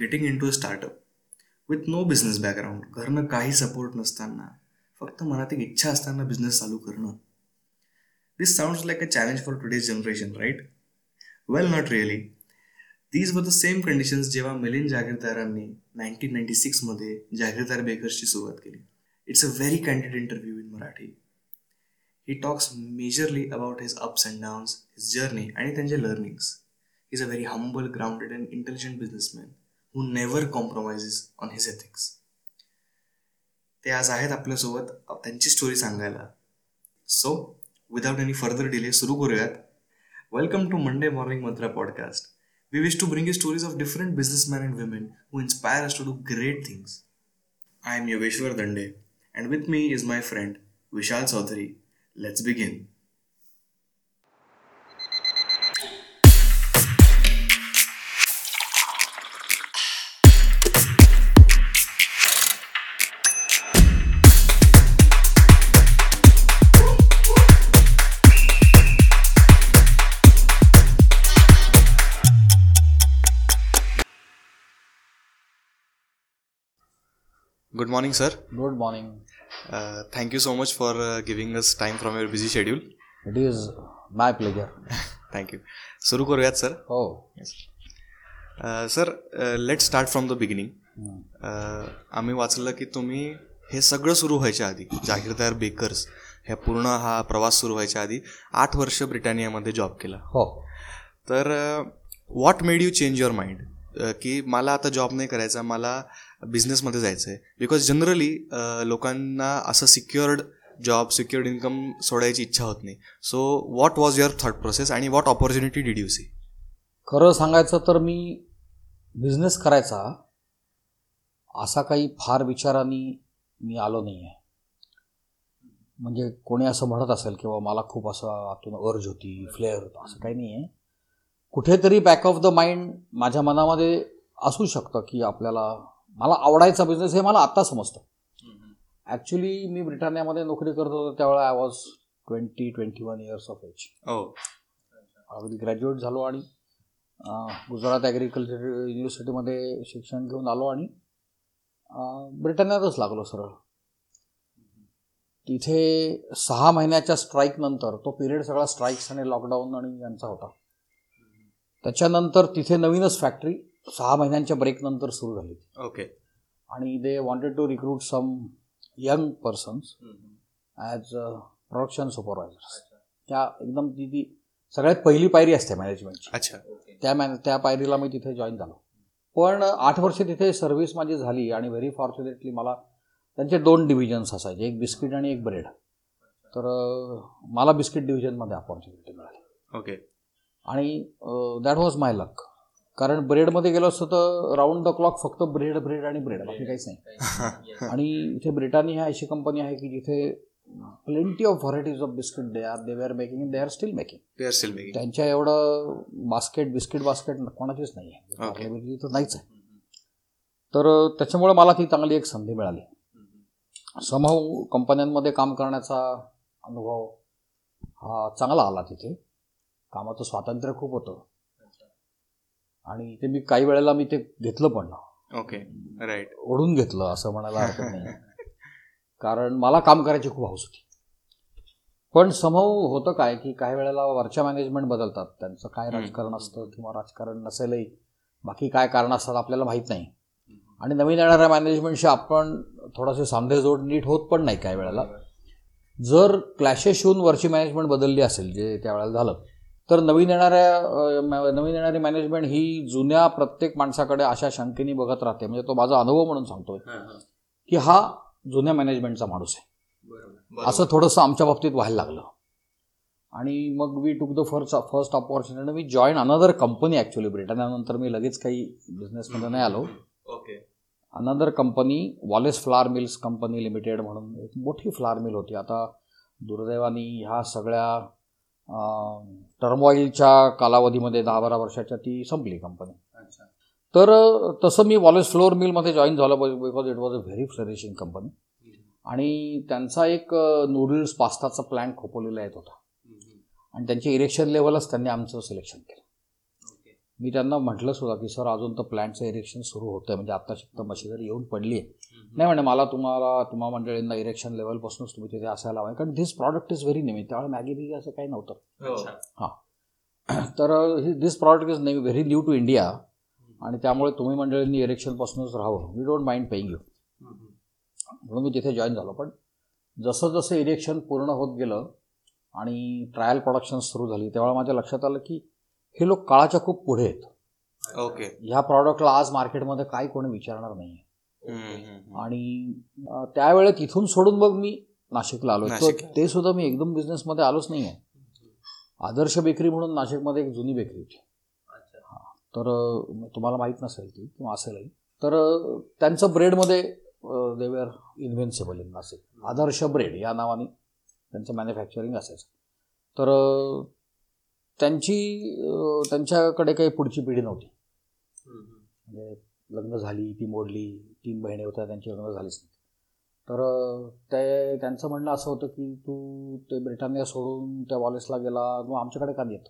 Getting in to a startup with no business background घरनं काही support नसताना फक्त मनात एक इच्छा असताना बिझनेस चालू करणं. This sounds like a challenge for today's generation right well not really these were the same conditions जेव्हा मिलिंद जागीरदारांनी नाईन्टीन नाईन्टी सिक्समध्ये जागीरदार बेकर्सची सुरुवात केली. It's a very candid interview in Marathi he talks majorly about his ups and downs his journey आणि त्यांचे learnings is a very humble grounded and intelligent businessman who never compromises on his ethics ते आज आहेत आपल्यासोबत त्यांची story सांगायला. So without any further delay सुरू करूयात. Welcome to Monday morning mantra podcast we wish to bring stories of different businessmen and women who inspire us to do great things I am Yogeshwar Dande and with me is my friend Vishal Chaudhari let's begin Good morning, sir. Good morning. Uh, thank you so much for uh, giving us time from your busy schedule. It is my pleasure. Thank you. सुरू करूयात sir हो sir let start from the beginning आम्ही वाचलं की तुम्ही हे सगळं सुरू व्हायच्या आधी जाहीरदार बेकर्स ह्या पूर्ण हा प्रवास सुरू व्हायच्या आधी आठ वर्ष ब्रिटानियामध्ये जॉब केला हो तर what made you change your mind की मला आता जॉब नाही करायचा मला बिझनेसमध्ये जायचं आहे बिकॉज जनरली लोकांना असं सिक्युअर्ड जॉब सिक्युअर्ड इन्कम सोडायची इच्छा होत नाही. So what was your thought process आणि what opportunity did you see खरं सांगायचं तर मी बिझनेस करायचा असा काही फार विचारांनी मी आलो नाही आहे म्हणजे कोणी असं म्हणत असेल किंवा मला खूप असं आतून अर्ज होती फ्लेअर होता असं काही नाही आहे कुठेतरी बॅक ऑफ द माइंड माझ्या मनामध्ये असू शकतं की आपल्याला मला आवडायचा बिझनेस हे मला आत्ता समजतं. ॲक्च्युली मी ब्रिटानियामध्ये नोकरी करत होतो त्यावेळेला I was twenty twenty one years of age अगदी ग्रॅज्युएट झालो आणि गुजरात ॲग्रिकल्चर युनिव्हर्सिटीमध्ये शिक्षण घेऊन आलो आणि ब्रिटानियातच लागलो सरळ. तिथे सहा महिन्याच्या स्ट्राईक नंतर तो पिरियड सगळा स्ट्राईक्स आणि लॉकडाऊन आणि यांचा होता. त्याच्यानंतर तिथे नवीनच फॅक्टरी सहा महिन्यांच्या ब्रेक नंतर सुरू झाली ओके आणि they wanted to recruit some young persons as production supervisors त्या एकदम ती ती सगळ्यात पहिली पायरी असते मॅनेजमेंटची अच्छा. त्या मॅन त्या पायरीला मी तिथे जॉईन झालो. पण आठ वर्ष तिथे सर्व्हिस माझी झाली आणि व्हेरी फॉर्च्युनेटली मला त्यांचे दोन डिव्हिजन्स असायचे एक बिस्किट आणि एक ब्रेड तर मला बिस्किट डिव्हिजनमध्ये अपॉर्च्युनिटी मिळाली. ओके आणि दॅट वॉज माय लक कारण ब्रेडमध्ये गेलो असतो तर राऊंड द क्लॉक फक्त ब्रेड ब्रेड आणि ब्रेड बाकी काहीच नाही. आणि इथे ब्रिटानी ह्या अशी कंपनी आहे की जिथे plenty of varieties of biscuit they are they are making they are still making they are still making त्यांच्या एवढं बास्केट बिस्किट बास्केट कोणाचीच नाही आहे. तर नाहीच आहे. तर त्याच्यामुळे मला ती चांगली एक संधी मिळाली. समभाव कंपन्यांमध्ये काम करण्याचा अनुभव हा चांगला आला तिथे. कामाचं स्वातंत्र्य खूप होतं. आणि ते मी काही वेळेला मी ते घेतलं पण ओके राईट ओढून घेतलं असं म्हणायला हरकत नाही. कारण मला काम करायची खूप हौस होती. पण समव होतं काय की काही वेळेला वरच्या मॅनेजमेंट बदलतात. त्यांचं काय राजकारण असतं किंवा राजकारण नसेलही बाकी काय कारण असतात आपल्याला माहीत नाही. आणि नवीन येणाऱ्या मॅनेजमेंटशी आपण थोडासे सांधे जोड नीट होत पण नाही काही वेळेला. जर क्लॅशेस येऊन वरची मॅनेजमेंट बदलली असेल जे त्यावेळेला झालं तर नवीन येणाऱ्या नवीन येणारी मॅनेजमेंट ही जुन्या प्रत्येक माणसाकडे अशा शंकेने बघत राहते. म्हणजे तो माझा अनुभव म्हणून सांगतोय. की हा जुन्या मॅनेजमेंटचा माणूस आहे. असं थोडंसं आमच्या बाबतीत व्हायला लागलं. आणि मग we took the first first opportunity me join another company actually ब्रिटन्यानंतर मी लगेच काही बिझनेसमध्ये नाही आलो. Okay. Another company Wallace flour mills company limited म्हणून एक मोठी फ्लार मिल होती. आता दुर्दैवानी ह्या सगळ्या टर्मॉईलच्या कालावधीमध्ये दहा बारा वर्षाच्या ती संपली कंपनी तर तसं मी वॉलेस फ्लोअर मिलमध्ये जॉईन झालो because it was a very flourishing company आणि त्यांचा एक नूडल्स पास्ताचा प्लॅन खोपवलेला येत होता. आणि त्यांच्या इरेक्शन लेवलच त्यांनी आमचं सिलेक्शन केलं. मी त्यांना म्हटलं सुद्धा की सर अजून तर प्लॅन्टचं इरेक्शन सुरू होतं आहे म्हणजे आता शिकतं मशिनरी येऊन पडली आहे नाही म्हणे मला तुम्हाला तुम्हा मंडळींना इरेक्शन लेवलपासूनच तुम्ही तिथे असायला हवं. कारण धिस प्रॉडक्ट इज व्हेरी नेमी त्यावेळेस मॅगी बिगी असं काही नव्हतं. तर दिस प्रॉडक्ट इज नेव्ही व्हेरी न्यू टू इंडिया आणि त्यामुळे तुम्ही मंडळींनी इरेक्शनपासूनच राहावं. We don't mind paying you म्हणून मी तिथे जॉईन झालो. पण जसं जसं इरेक्शन पूर्ण होत गेलं आणि ट्रायल प्रोडक्शन सुरू झाली तेव्हा माझ्या लक्षात आलं की हे लोक काळाच्या खूप पुढे आहेत. ओके. ह्या प्रॉडक्टला आज मार्केटमध्ये काही कोणी विचारणार नाही आणि अं, त्यावेळेत इथून सोडून मग मी नाशिकला आलो. तर ते सुद्धा मी एकदम बिझनेसमध्ये आलोच नाही आहे आदर्श बेकरी म्हणून नाशिकमध्ये एक जुनी बेकरी होती. तर तुम्हाला माहीत नसेल ती किंवा असेलही. तर त्यांचं ब्रेडमध्ये they were invincible in Nashik. Adarsh bread या नावाने त्यांचं मॅन्युफॅक्चरिंग असायचं. तर त्यांची त्यांच्याकडे काही पुढची पिढी नव्हती. म्हणजे लग्न झाली ती मोडली तीन बहिणी होत्या त्यांची लग्न झालीच नाही तर ते त्यांचं म्हणणं असं होतं की तू ते ब्रिटानिया सोडून त्या वॉलेसला गेला मग आमच्याकडे का नाही येत?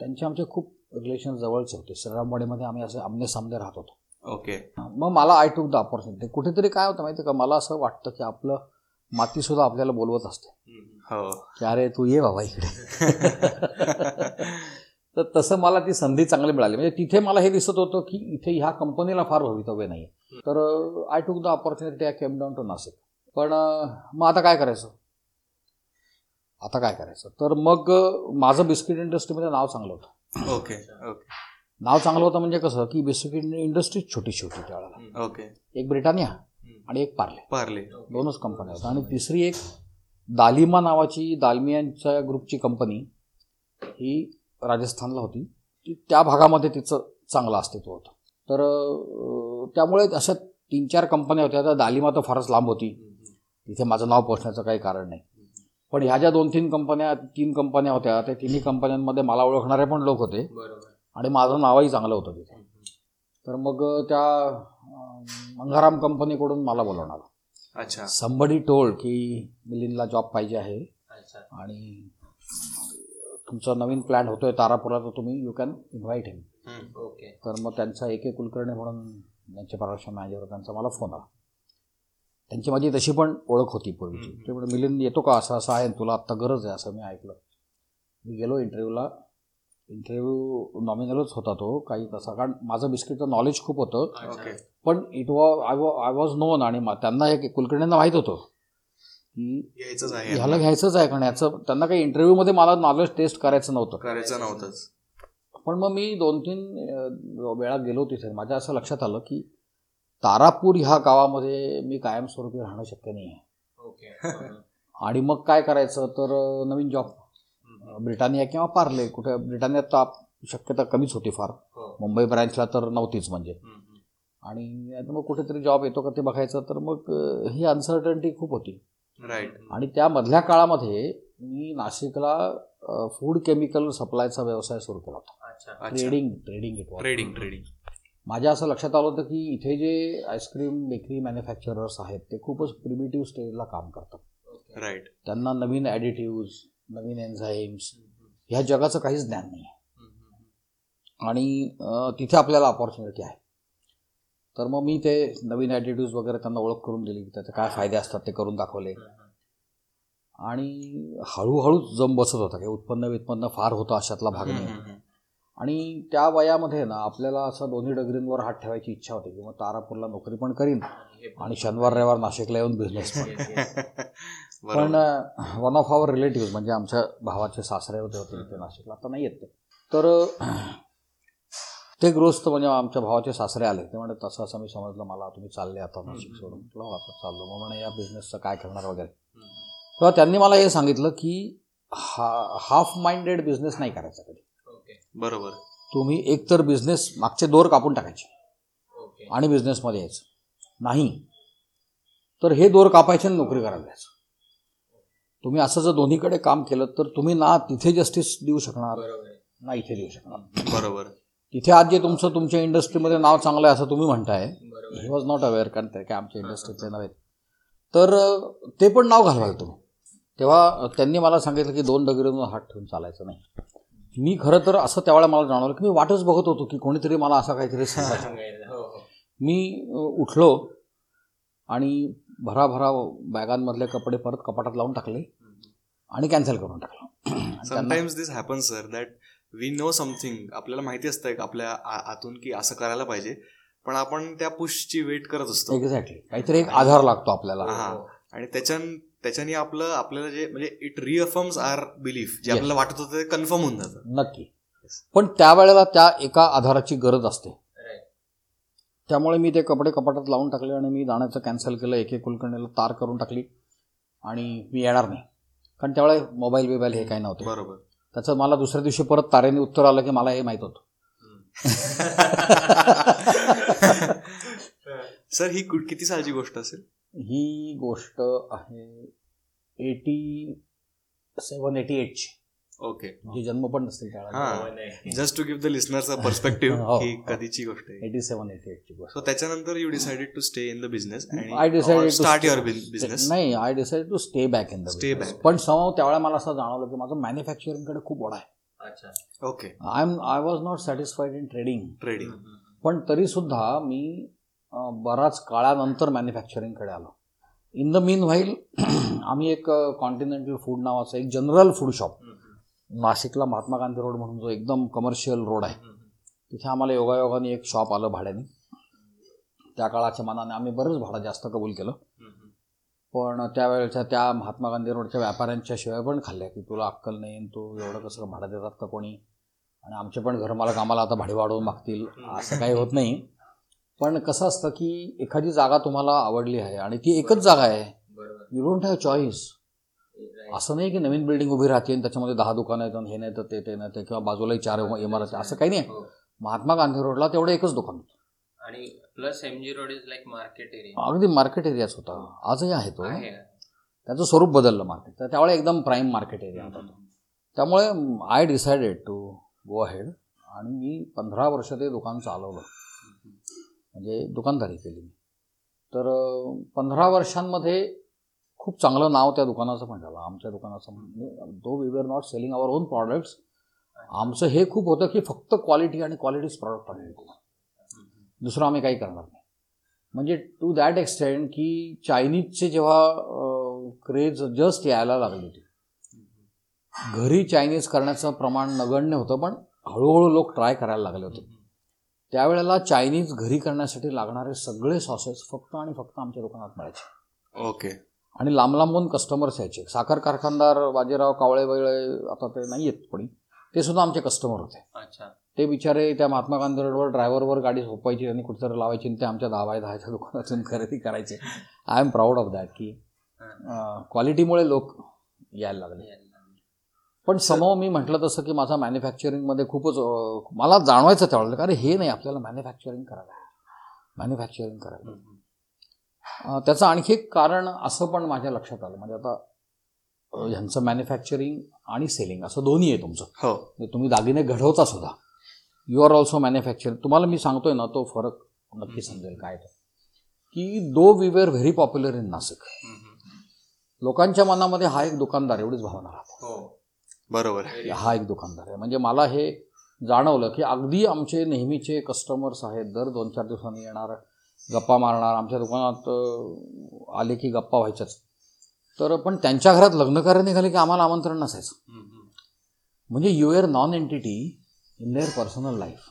त्यांचे आमचे खूप रिलेशन जवळचे होते. श्रीरामवाडीमध्ये आम्ही असे आमने सामने राहत होतो. ओके. मग मला आय टूक द ऑपॉर्च्युनिटी कुठेतरी काय होतं माहिती का? मला असं वाटतं की आपलं मातीसुद्धा आपल्याला बोलवत असते. हो. की अरे तू ये बाबा इकडे. तर तसं मला ती संधी चांगली मिळाली. म्हणजे तिथे मला हे दिसत होतं की इथे ह्या कंपनीला फार भवितव्य नाही तर I took the opportunity I came down to Nashik पण मग आता काय करायचं? आता काय करायचं? तर मग माझं बिस्किट इंडस्ट्रीमध्ये नाव चांगलं होतं. Okay okay. नाव चांगलं होतं म्हणजे कसं? की बिस्किट इंडस्ट्री छोटीशी होती त्यावेळेला ओके. एक ब्रिटानिया आणि एक पार्ले. पार्ले दोनच कंपन्या होत्या. आणि तिसरी एक दालिमा नावाची दालमियांच्या ग्रुपची कंपनी ही राजस्थानला होती ती त्या भागामध्ये तिचं चांगलं अस्तित्व होतं. तर त्यामुळे अशा तीन चार कंपन्या होत्या त्या दालिमा तर फारच लांब होती. तिथे माझं नाव पोचण्याचं काही कारण नाही. पण ह्या ज्या दोन तीन कंपन्या तीन कंपन्या होत्या त्या तिन्ही कंपन्यांमध्ये मला ओळखणारे पण लोक होते. आणि माझं नावही चांगलं होतं तिथे. तर मग त्या मंगाराम कंपनीकडून मला बोलवणार अच्छा. संबडी टोल्ड की मिलिंदला जॉब पाहिजे आहे. आणि तुमचा नवीन प्लॅन होतोय तारापुरात तर तुम्ही you can invite him okay. तर मग त्यांचा ए के कुलकर्णी म्हणून त्यांचे परराष्ट्र मॅनेजर त्यांचा मला फोन आला. त्यांची माझी तशी पण ओळख होती पूर्वीची. ते म्हणजे मिलिंद येतो का? असं असं आहे आणि तुला आत्ता गरज आहे असं मी ऐकलं. मी गेलो इंटरव्ह्यूला इंटरव्ह्यू नॉमिनलच होता तो काही तसा. कारण माझं बिस्किटचं नॉलेज खूप होतं. ओके पण it was I was I was known आणि मा- त्यांना हे कुलकर्णींना माहीत होतं. की यायचंच आहे ह्याला घ्यायचंच आहे कारण याचं त्यांना काही इंटरव्ह्यूमध्ये मला नॉलेज टेस्ट करायचं नव्हतं. करायचं नव्हतंच. पण मग मी दोन तीन वेळा गेलो तिथे. माझ्या असं लक्षात आलं की तारापूर ह्या गावामध्ये मी कायमस्वरूपी राहणं शक्य नाही आहे ओके आणि मग काय करायचं? तर नवीन जॉब ब्रिटानिया किंवा पार्ले. कुठे ब्रिटानियात तर शक्यता कमीच होती फार. मुंबई ब्रँचला तर नव्हतीच म्हणजे. आणि मग कुठेतरी जॉब येतो का ते बघायचं. तर मग ही अनसर्टन्टी खूप होती. राईट आणि त्या मधल्या काळामध्ये मी नाशिकला फूड केमिकल सप्लायचा व्यवसाय सुरू केला होता. ट्रेडिंग ट्रेडिंग ट्रेडिंग ट्रेडिंग माझ्या असं लक्षात आलं होतं की इथे जे आईस्क्रीम बेकरी मॅन्युफॅक्चरर्स आहेत ते खूपच प्रिमिटिव्ह स्टेजला काम करतात. राईट त्यांना नवीन ॲडिटिव्ज नवीन एन्झाईम्स ह्या जगाचं काहीच ज्ञान नाही आहे आणि तिथे आपल्याला ऑपॉर्च्युनिटी आहे. तर मग मी ते नवीन ॲटिट्यूड्स वगैरे त्यांना ओळख करून दिली त्याचे काय फायदे असतात ते करून दाखवले. आणि हळूहळू जम बसत होता. काही उत्पन्न वित्पन्न फार होतं अशातला भाग नाही. आणि त्या वयामध्ये ना आपल्याला असं दोन्ही डगरींवर हात ठेवायची इच्छा होती की मग तारापूरला नोकरी पण करीन आणि शनिवार रविवार नाशिकला येऊन बिझनेस पण. पण वन ऑफ आवर रिलेटिव्ह म्हणजे आमच्या भावाचे सासरे होते होते नाशिकला आता नाही येत ते. तर ते गृहस्थ म्हणजे आमच्या भावाचे सासरे आले. ते म्हणजे तसं असं मी समजलं मला तुम्ही चालले आता नाशिक सोडून. म्हटलं "हो, आता चाललो. मग म्हणे या बिझनेसचं काय करणार वगैरे? तेव्हा त्यांनी मला हे सांगितलं की हा हाफ माइंडेड बिझनेस नाही करायचा कधी. बरोबर. तुम्ही एकतर बिझनेस मागचे दोर कापून टाकायचे आणि बिझनेसमध्ये यायचं. नाही तर हे दोर कापायचे आणि नोकरी करायला जायचं तुम्ही असं जर दोन्हीकडे काम केलं तर तुम्ही ना तिथे जस्टिस देऊ शकणार ना इथे देऊ शकणार. बरोबर. तिथे आज जे तुमचं तुमच्या इंडस्ट्रीमध्ये नाव चांगलं आहे असं तुम्ही म्हणताय. ही वॉज नॉट अवेअर कारण ते काय आमच्या इंडस्ट्रीतले नव्हे. तर ते पण नाव घालवाल तुम्ही. तेव्हा त्यांनी मला सांगितलं की दोन डगरीवर हात ठेवून चालायचं नाही. मी खरं तर असं त्यावेळेला मला जाणवलं की मी वाटच बघत होतो की कोणीतरी मला असं काहीतरी सांगायचं. हो, हो. मी उठलो आणि भराभरा बॅगांमधले कपडे परत कपाटात लावून टाकले आणि कॅन्सल करून टाकलं. Sometimes this happen sir that we know something आपल्याला माहिती असतं एक आपल्या आ- आतून की असं करायला पाहिजे. पण आपण त्या पुशची वेट करत असतो. एक्झॅक्टली काहीतरी एक आधार लागतो आपल्याला. हा. आणि त्याच्यान त्याच्याने आपलं आपल्याला जे म्हणजे इट रिअफर्म्स आर बिलीफ जे. आपल्याला वाटत होतं ते कन्फर्म होऊन जातं. नक्की. पण त्यावेळेला त्या एका आधाराची गरज असते. त्यामुळे मी ते कपडे कपाटात लावून टाकले आणि मी जाण्याचं कॅन्सल केलं. एक एक कुलकर्णीला तार करून टाकली. आणि मी येणार नाही. कारण त्यावेळेला मोबाईल बिबाईल हे काही नव्हते. बरोबर. त्याचं मला दुसऱ्या दिवशी परत तारेने उत्तर आलं की मला हे माहीत होतं. सर ही किती सालची गोष्ट असेल? ही गोष्ट आहे एटी सेवन एटी एटची. ओके. जी जन्म पण नसतील नाही. Just to give the listeners a perspective हो, की. कधीची गोष्ट आहे. एटी सेवन एटी एटची गोष्ट. सो त्याच्यानंतर you decided to stay in the business I decided start your business नाही I decide to stay back in the Stay back. पण समव त्यावेळेला मला असं जाणवलं की माझं मॅन्युफॅक्चरिंगकडे खूप ओढा आहे. अच्छा. Okay I am I was not satisfied in trading trading पण तरी सुद्धा मी बराच काळानंतर मॅन्युफॅक्चरिंगकडे आलो. इन द मीन व्हाईल आम्ही एक कॉन्टिनेंटल फूड नावाचं एक जनरल फूड शॉप नाशिकला महात्मा गांधी रोड म्हणून जो एकदम कमर्शियल रोड आहे. तिथे आम्हाला योगायोगाने एक शॉप आलं भाड्याने. त्या काळाच्या मानाने आम्ही बरंच भाडं जास्त कबूल केलं. पण त्यावेळेच्या त्या महात्मा गांधी रोडच्या व्यापाऱ्यांच्या शिवाय पण खाल्ल्या की तुला अक्कल नाही तू एवढं कसं भाडं देतात का कोणी? आणि आमचे पण घरमालक आम्हाला आता भाडे वाढवून मागतील असं काही होत नाही. पण कसं असतं की एखादी जागा तुम्हाला आवडली आहे आणि ती एकच जागा आहे. You don't have choice. असं नाही की नवीन बिल्डिंग उभी राहते आणि त्याच्यामध्ये दहा दुकानं आहेत हे नाही तर ते ते नाही ते किंवा बाजूलाही चार इमारत असं काही नाही. हो. महात्मा गांधी रोडला तेवढं एकच दुकान होतं. आणि plus MG road is like market area अगदी मार्केट एरियाच होता. आजही आहे तो. त्याचं स्वरूप बदललं मार्केट तर त्यावेळेला एकदम प्राईम मार्केट एरिया होता तो. त्यामुळे I decided to go ahead आणि मी पंधरा वर्ष ते दुकान चालवलं. म्हणजे दुकानदारी केली मी. तर पंधरा वर्षांमध्ये खूप चांगलं नाव त्या दुकानाचं पण झालं आमच्या दुकानाचं म्हणजे though we were not selling our own products आमचं हे खूप होतं की फक्त क्वालिटी आणि क्वालिटीज प्रॉडक्ट आम्ही विकू. दुसरं आम्ही काही करणार नाही. म्हणजे टू दॅट एक्सटेंड की चायनीजचे जेव्हा क्रेज जस्ट यायला लागली होती. घरी चायनीज करण्याचं प्रमाण नगण्य होतं पण हळूहळू लोक ट्राय करायला लागले होते. त्यावेळेला चायनीज घरी करण्यासाठी लागणारे सगळे सॉसेस फक्त आणि फक्त आमच्या दुकानात मिळायचे. ओके आणि लांब लांबून कस्टमर्स यायचे. साखर कारखानदार बाजीराव कावळे वगळे आता ते नाही आहेत कोणी. ते सुद्धा आमचे कस्टमर होते. अच्छा. ते बिचारे त्या महात्मा गांधी रोडवर ड्रायव्हरवर गाडी झोपायची आणि कुठेतरी लावायची आणि ते आमच्या दहा बाय दहाच्या दुकानातून खरेदी करायचे. I am proud of that की क्वालिटीमुळे लोक यायला लागले. पण समोर मी म्हटलं तसं की माझा मॅन्युफॅक्चरिंगमध्ये खूपच मला जाणवायचं त्यावेळेला का अरे हे नाही आपल्याला मॅन्युफॅक्चरिंग करायला मॅन्युफॅक्चरिंग करायला त्याचं आणखी एक कारण असं पण माझ्या लक्षात आलं. म्हणजे आता ह्यांचं मॅन्युफॅक्चरिंग आणि सेलिंग असं दोन्ही आहे तुमचं. हो. म्हणजे तुम्ही दागिने घडवता सुद्धा. यू आर ऑल्सो मॅन्युफॅक्चर तुम्हाला मी सांगतोय ना तो फरक नक्की समजेल काय तो. की though we were very popular in Nashik लोकांच्या मनामध्ये हा एक दुकानदार एवढीच भावना राहते. हो. बरोबर हा एक दुकानदार आहे. म्हणजे मला हे जाणवलं की अगदी आमचे नेहमीचे कस्टमर्स आहेत. दर दोन चार दिवसांनी येणार गप्पा मारणार आमच्या दुकानात आले की गप्पा व्हायच्याच. तर पण त्यांच्या घरात लग्न कार्य निघाले की आम्हाला आमंत्रण नसायचं. म्हणजे you are non entity in their personal life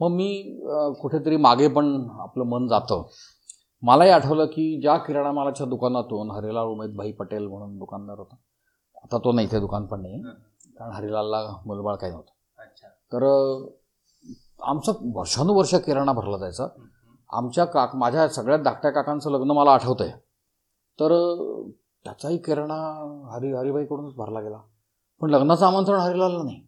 मग मी कुठेतरी मागे पण आपलं मन जातं. मलाही आठवलं की ज्या किराणा मालाच्या दुकानातून हरिलाल उमेदभाई पटेल म्हणून दुकानदार होता. आता तो नाही ते दुकान पण नाही. कारण हरिलालला मुलबाळ काही नव्हतं. तर आमचं वर्षानुवर्ष किराणा भरला जायचा. आमच्या काक माझ्या सगळ्यात धाकट्या काकांचं लग्न मला आठवतं आहे तर त्याचाही किराणा हरी हरिबाईकडूनच भरला गेला. पण लग्नाचं आमंत्रण हरिलालला नाही.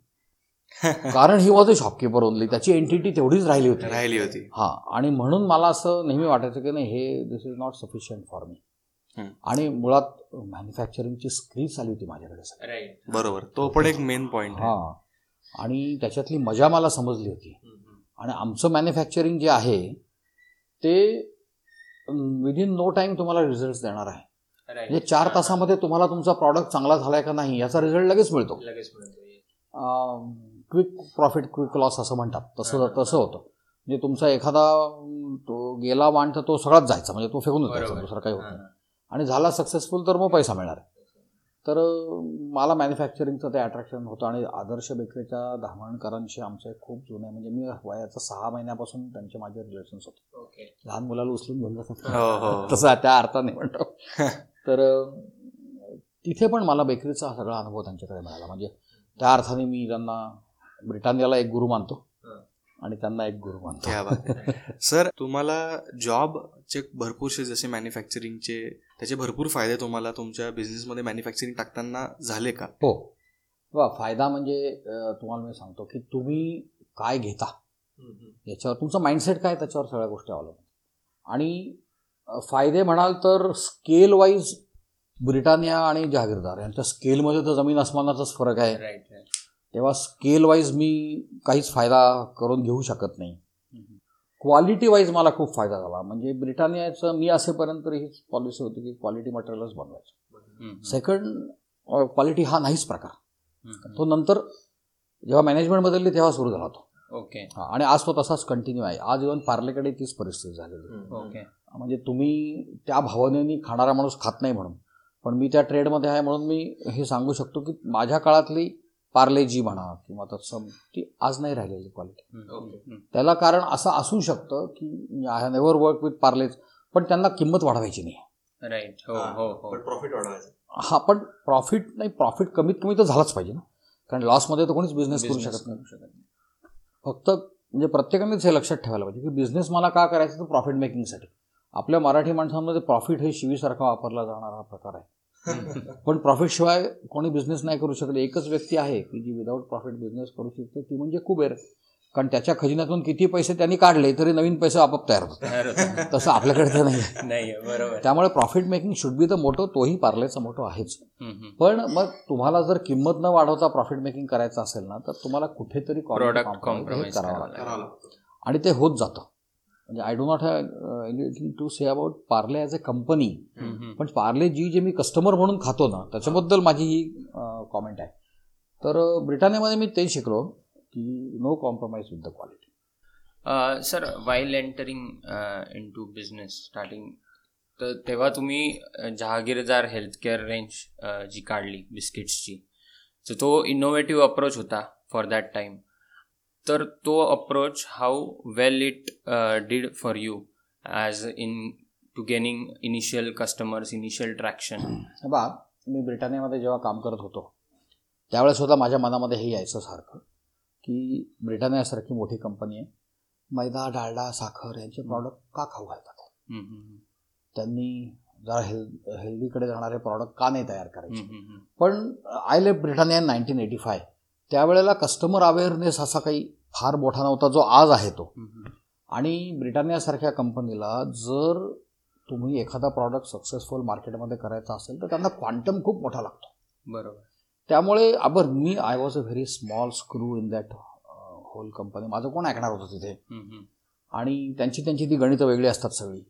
कारण he was a shopkeeper only त्याची एंटिटी तेवढीच राहिली होती. राहिली होती. हा आणि म्हणून मला असं नेहमी वाटायचं की नाही हे this is not sufficient for me. आणि मुळात मॅन्युफॅक्चरिंगची स्किल्स आली होती माझ्याकडे बरोबर. तो पण एक मेन पॉइंट हा. आणि त्याच्यातली मजा मला समजली होती. आणि आमचं मॅन्युफॅक्चरिंग जे आहे ते विदिन नो टाईम तुम्हाला रिझल्ट देणार आहे. म्हणजे चार तासामध्ये तुम्हाला तुमचा प्रॉडक्ट चांगला झालाय का नाही याचा रिझल्ट लगेच मिळतो. लगेच मिळतो क्विक प्रॉफिट क्विक लॉस असं म्हणतात. तसं तसं होतं. म्हणजे तुमचा एखादा तो गेला वाण तर तो सगळाच जायचा. म्हणजे तो फेकून जायचा. दुसरा काही होत नाही. आणि झाला सक्सेसफुल तर मग पैसा मिळणार तर मला मॅन्युफॅक्चरिंगचं ते अट्रॅक्शन होतं आणि आदर्श बेकरीच्या धामणकरांशी आमचे खूप जुने म्हणजे मी वयाचं सहा महिन्यापासून त्यांचे माझे रिलेशन्स होते. लहान मुलाला उचलून घेऊन हो, हो. तसं त्या अर्थाने म्हणतो. तर तिथे पण मला बेकरीचा हा सगळा अनुभव त्यांच्याकडे मिळाला. म्हणजे त्या अर्थाने मी त्यांना ब्रिटानियाला एक गुरु मानतो हं. आणि त्यांना एक गुरु मानतो. सर तुम्हाला जॉबचे भरपूरसे जसे मॅन्युफॅक्चरिंगचे त्याचे भरपूर फायदे तुम्हाला तुमच्या बिझनेसमध्ये मॅन्युफॅक्चरिंग टाकताना झाले का? हो. वा फायदा म्हणजे तुम्हाला मी सांगतो की तुम्ही काय घेता याच्यावर तुमचं माइंडसेट काय त्याच्यावर सगळ्या गोष्टी अवलंबून आणि फायदे म्हणाल तर स्केल वाईज ब्रिटानिया आणि जहागीरदार यांच्या स्केलमध्ये तर जमीन आसमानाचाच फरक आहे. तेव्हा स्केल वाईज मी काहीच फायदा करून घेऊ शकत नाही. क्वालिटी वाईज मला खूप फायदा झाला. म्हणजे ब्रिटानियाचं मी असेपर्यंत हीच पॉलिसी होती की क्वालिटी मटेरियलच बनवायचं. सेकंड क्वालिटी हा नाहीच प्रकार. तो नंतर जेव्हा मॅनेजमेंट बदलली तेव्हा सुरू झाला तो. ओके हा, आणि आज तो तसाच कंटिन्यू आहे. आज इव्हन पार्लेकडे तीच परिस्थिती झालेली. ओके म्हणजे तुम्ही त्या भावनेनी खाणारा माणूस खात नाही म्हणून. पण मी त्या ट्रेडमध्ये आहे म्हणून मी हे सांगू शकतो की माझ्या काळातली पार्ले जी म्हणा किंवा तत्सम ती आज नाही राहिलेली क्वालिटी ओके. त्याला कारण असं असू शकतं की I have never work with Parle's पण त्यांना किंमत वाढवायची नाही. राईट हो हो. हो प्रॉफिट वाढवायचं. हा पण प्रॉफिट नाही प्रॉफिट कमीत कमी तर झालाच पाहिजे ना. कारण लॉसमध्ये तर कोणीच बिझनेस करू Business शकत नाही. करू शकत नाही. फक्त म्हणजे प्रत्येकानेच हे लक्षात ठेवायला पाहिजे की बिझनेस मला का करायचं? तर प्रॉफिट मेकिंगसाठी आपल्या मराठी माणसांमध्ये प्रॉफिट हे शिवीसारखा वापरला जाणारा प्रकार आहे. पण प्रॉफिट शिवाय कोणी बिझनेस नाही करू शकत एकच व्यक्ती आहे की जी विदाऊट प्रॉफिट बिझनेस करू शकते ती म्हणजे कुबेर. कारण त्याच्या खजिन्यातून किती पैसे त्यांनी काढले तरी नवीन पैसे आपोआप तयार होतात. तसं आपल्याकडे तर नाही. आहे. नाही बरोबर. त्यामुळे profit making should be the मोठो तोही पार्लेचा मोठो आहेच. पण मग तुम्हाला जर किंमत न वाढवता प्रॉफिट मेकिंग करायचं असेल ना तर तुम्हाला कुठेतरी करावं लागतं. आणि ते होत जातं. म्हणजे I do not have anything to say about Parle as a company. पण पार्ले जी जे मी कस्टमर म्हणून खातो ना त्याच्याबद्दल माझी ही कॉमेंट आहे. तर अं, ब्रिटानियामध्ये मी ते शिकलो की no compromise with the quality Uh, sir while entering into business starting तर तेव्हा तुम्ही अ, जहागीरदार हेल्थकेअर रेंज जी काढली बिस्किट्सची तर तो इनोव्हेटिव्ह अप्रोच होता फॉर दॅट टाईम तर तो approach how well it did for you as in to gaining initial customers initial traction बा मी ब्रिटानियामध्ये जेव्हा काम करत होतो त्यावेळेस सुद्धा माझ्या मनामध्ये हे यायचं सारखं की ब्रिटानियासारखी मोठी कंपनी आहे. मैदा डालडा साखर यांचे प्रॉडक्ट का खाऊ घालतात? त्यांनी जरा हेल् हेल्दीकडे जाणारे प्रॉडक्ट का नाही तयार करायचे? पण I left Britannia nineteen eighty five त्यावेळेला कस्टमर अवेअरनेस असा काही फार मोठा नव्हता जो आज आहे तो. आणि ब्रिटानियासारख्या कंपनीला जर तुम्ही एखादा प्रॉडक्ट सक्सेसफुल मार्केटमध्ये करायचा असेल तर त्यांना क्वांटम खूप मोठा लागतो. बरोबर. त्यामुळे अबर मी I was a very small screw in that whole company माझं कोण ऐकणार होतं तिथे. आणि त्यांची त्यांची ती गणितं वेगळी असतात सगळी.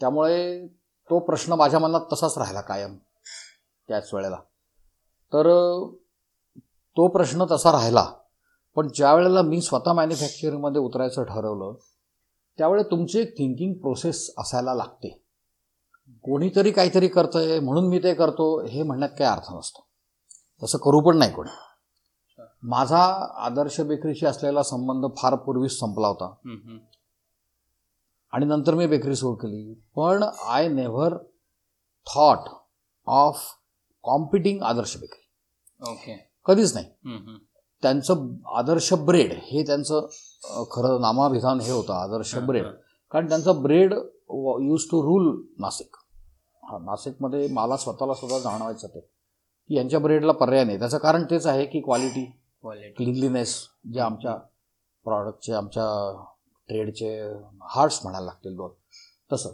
त्यामुळे तो प्रश्न माझ्या मनात तसाच राहिला कायम त्याच वेळेला. तर तो प्रश्न तसा राहिला. पण ज्या वेळेला मी स्वतः मॅन्युफॅक्चरिंगमध्ये उतरायचं ठरवलं त्यावेळेस तुमची एक थिंकिंग प्रोसेस असायला लागते. कोणीतरी काहीतरी करतंय म्हणून मी ते करतो हे म्हणण्यात काही अर्थ नसतो. तसं करू पण नाही कोणी. माझा आदर्श बेकरीशी असलेला संबंध फार पूर्वीच संपला होता. आणि नंतर मी बेकरी सुरू केली. पण I never thought of competing Adarsh bakery. Okay कधीच नाही. त्यांचं आदर्श ब्रेड हे त्यांचं खरं नामाभिधान हे होतं आदर्श ब्रेड. कारण त्यांचं bread used to rule Nashik हा नाशिकमध्ये मला स्वतःला सुद्धा जाणवायचं ते की यांच्या ब्रेडला पर्याय नाही. त्याचं कारण तेच आहे की क्वालिटी क्लिनलीनेस जे आमच्या प्रॉडक्टचे आमच्या ट्रेडचे हार्ट्स म्हणायला लागतील दोन. तसं.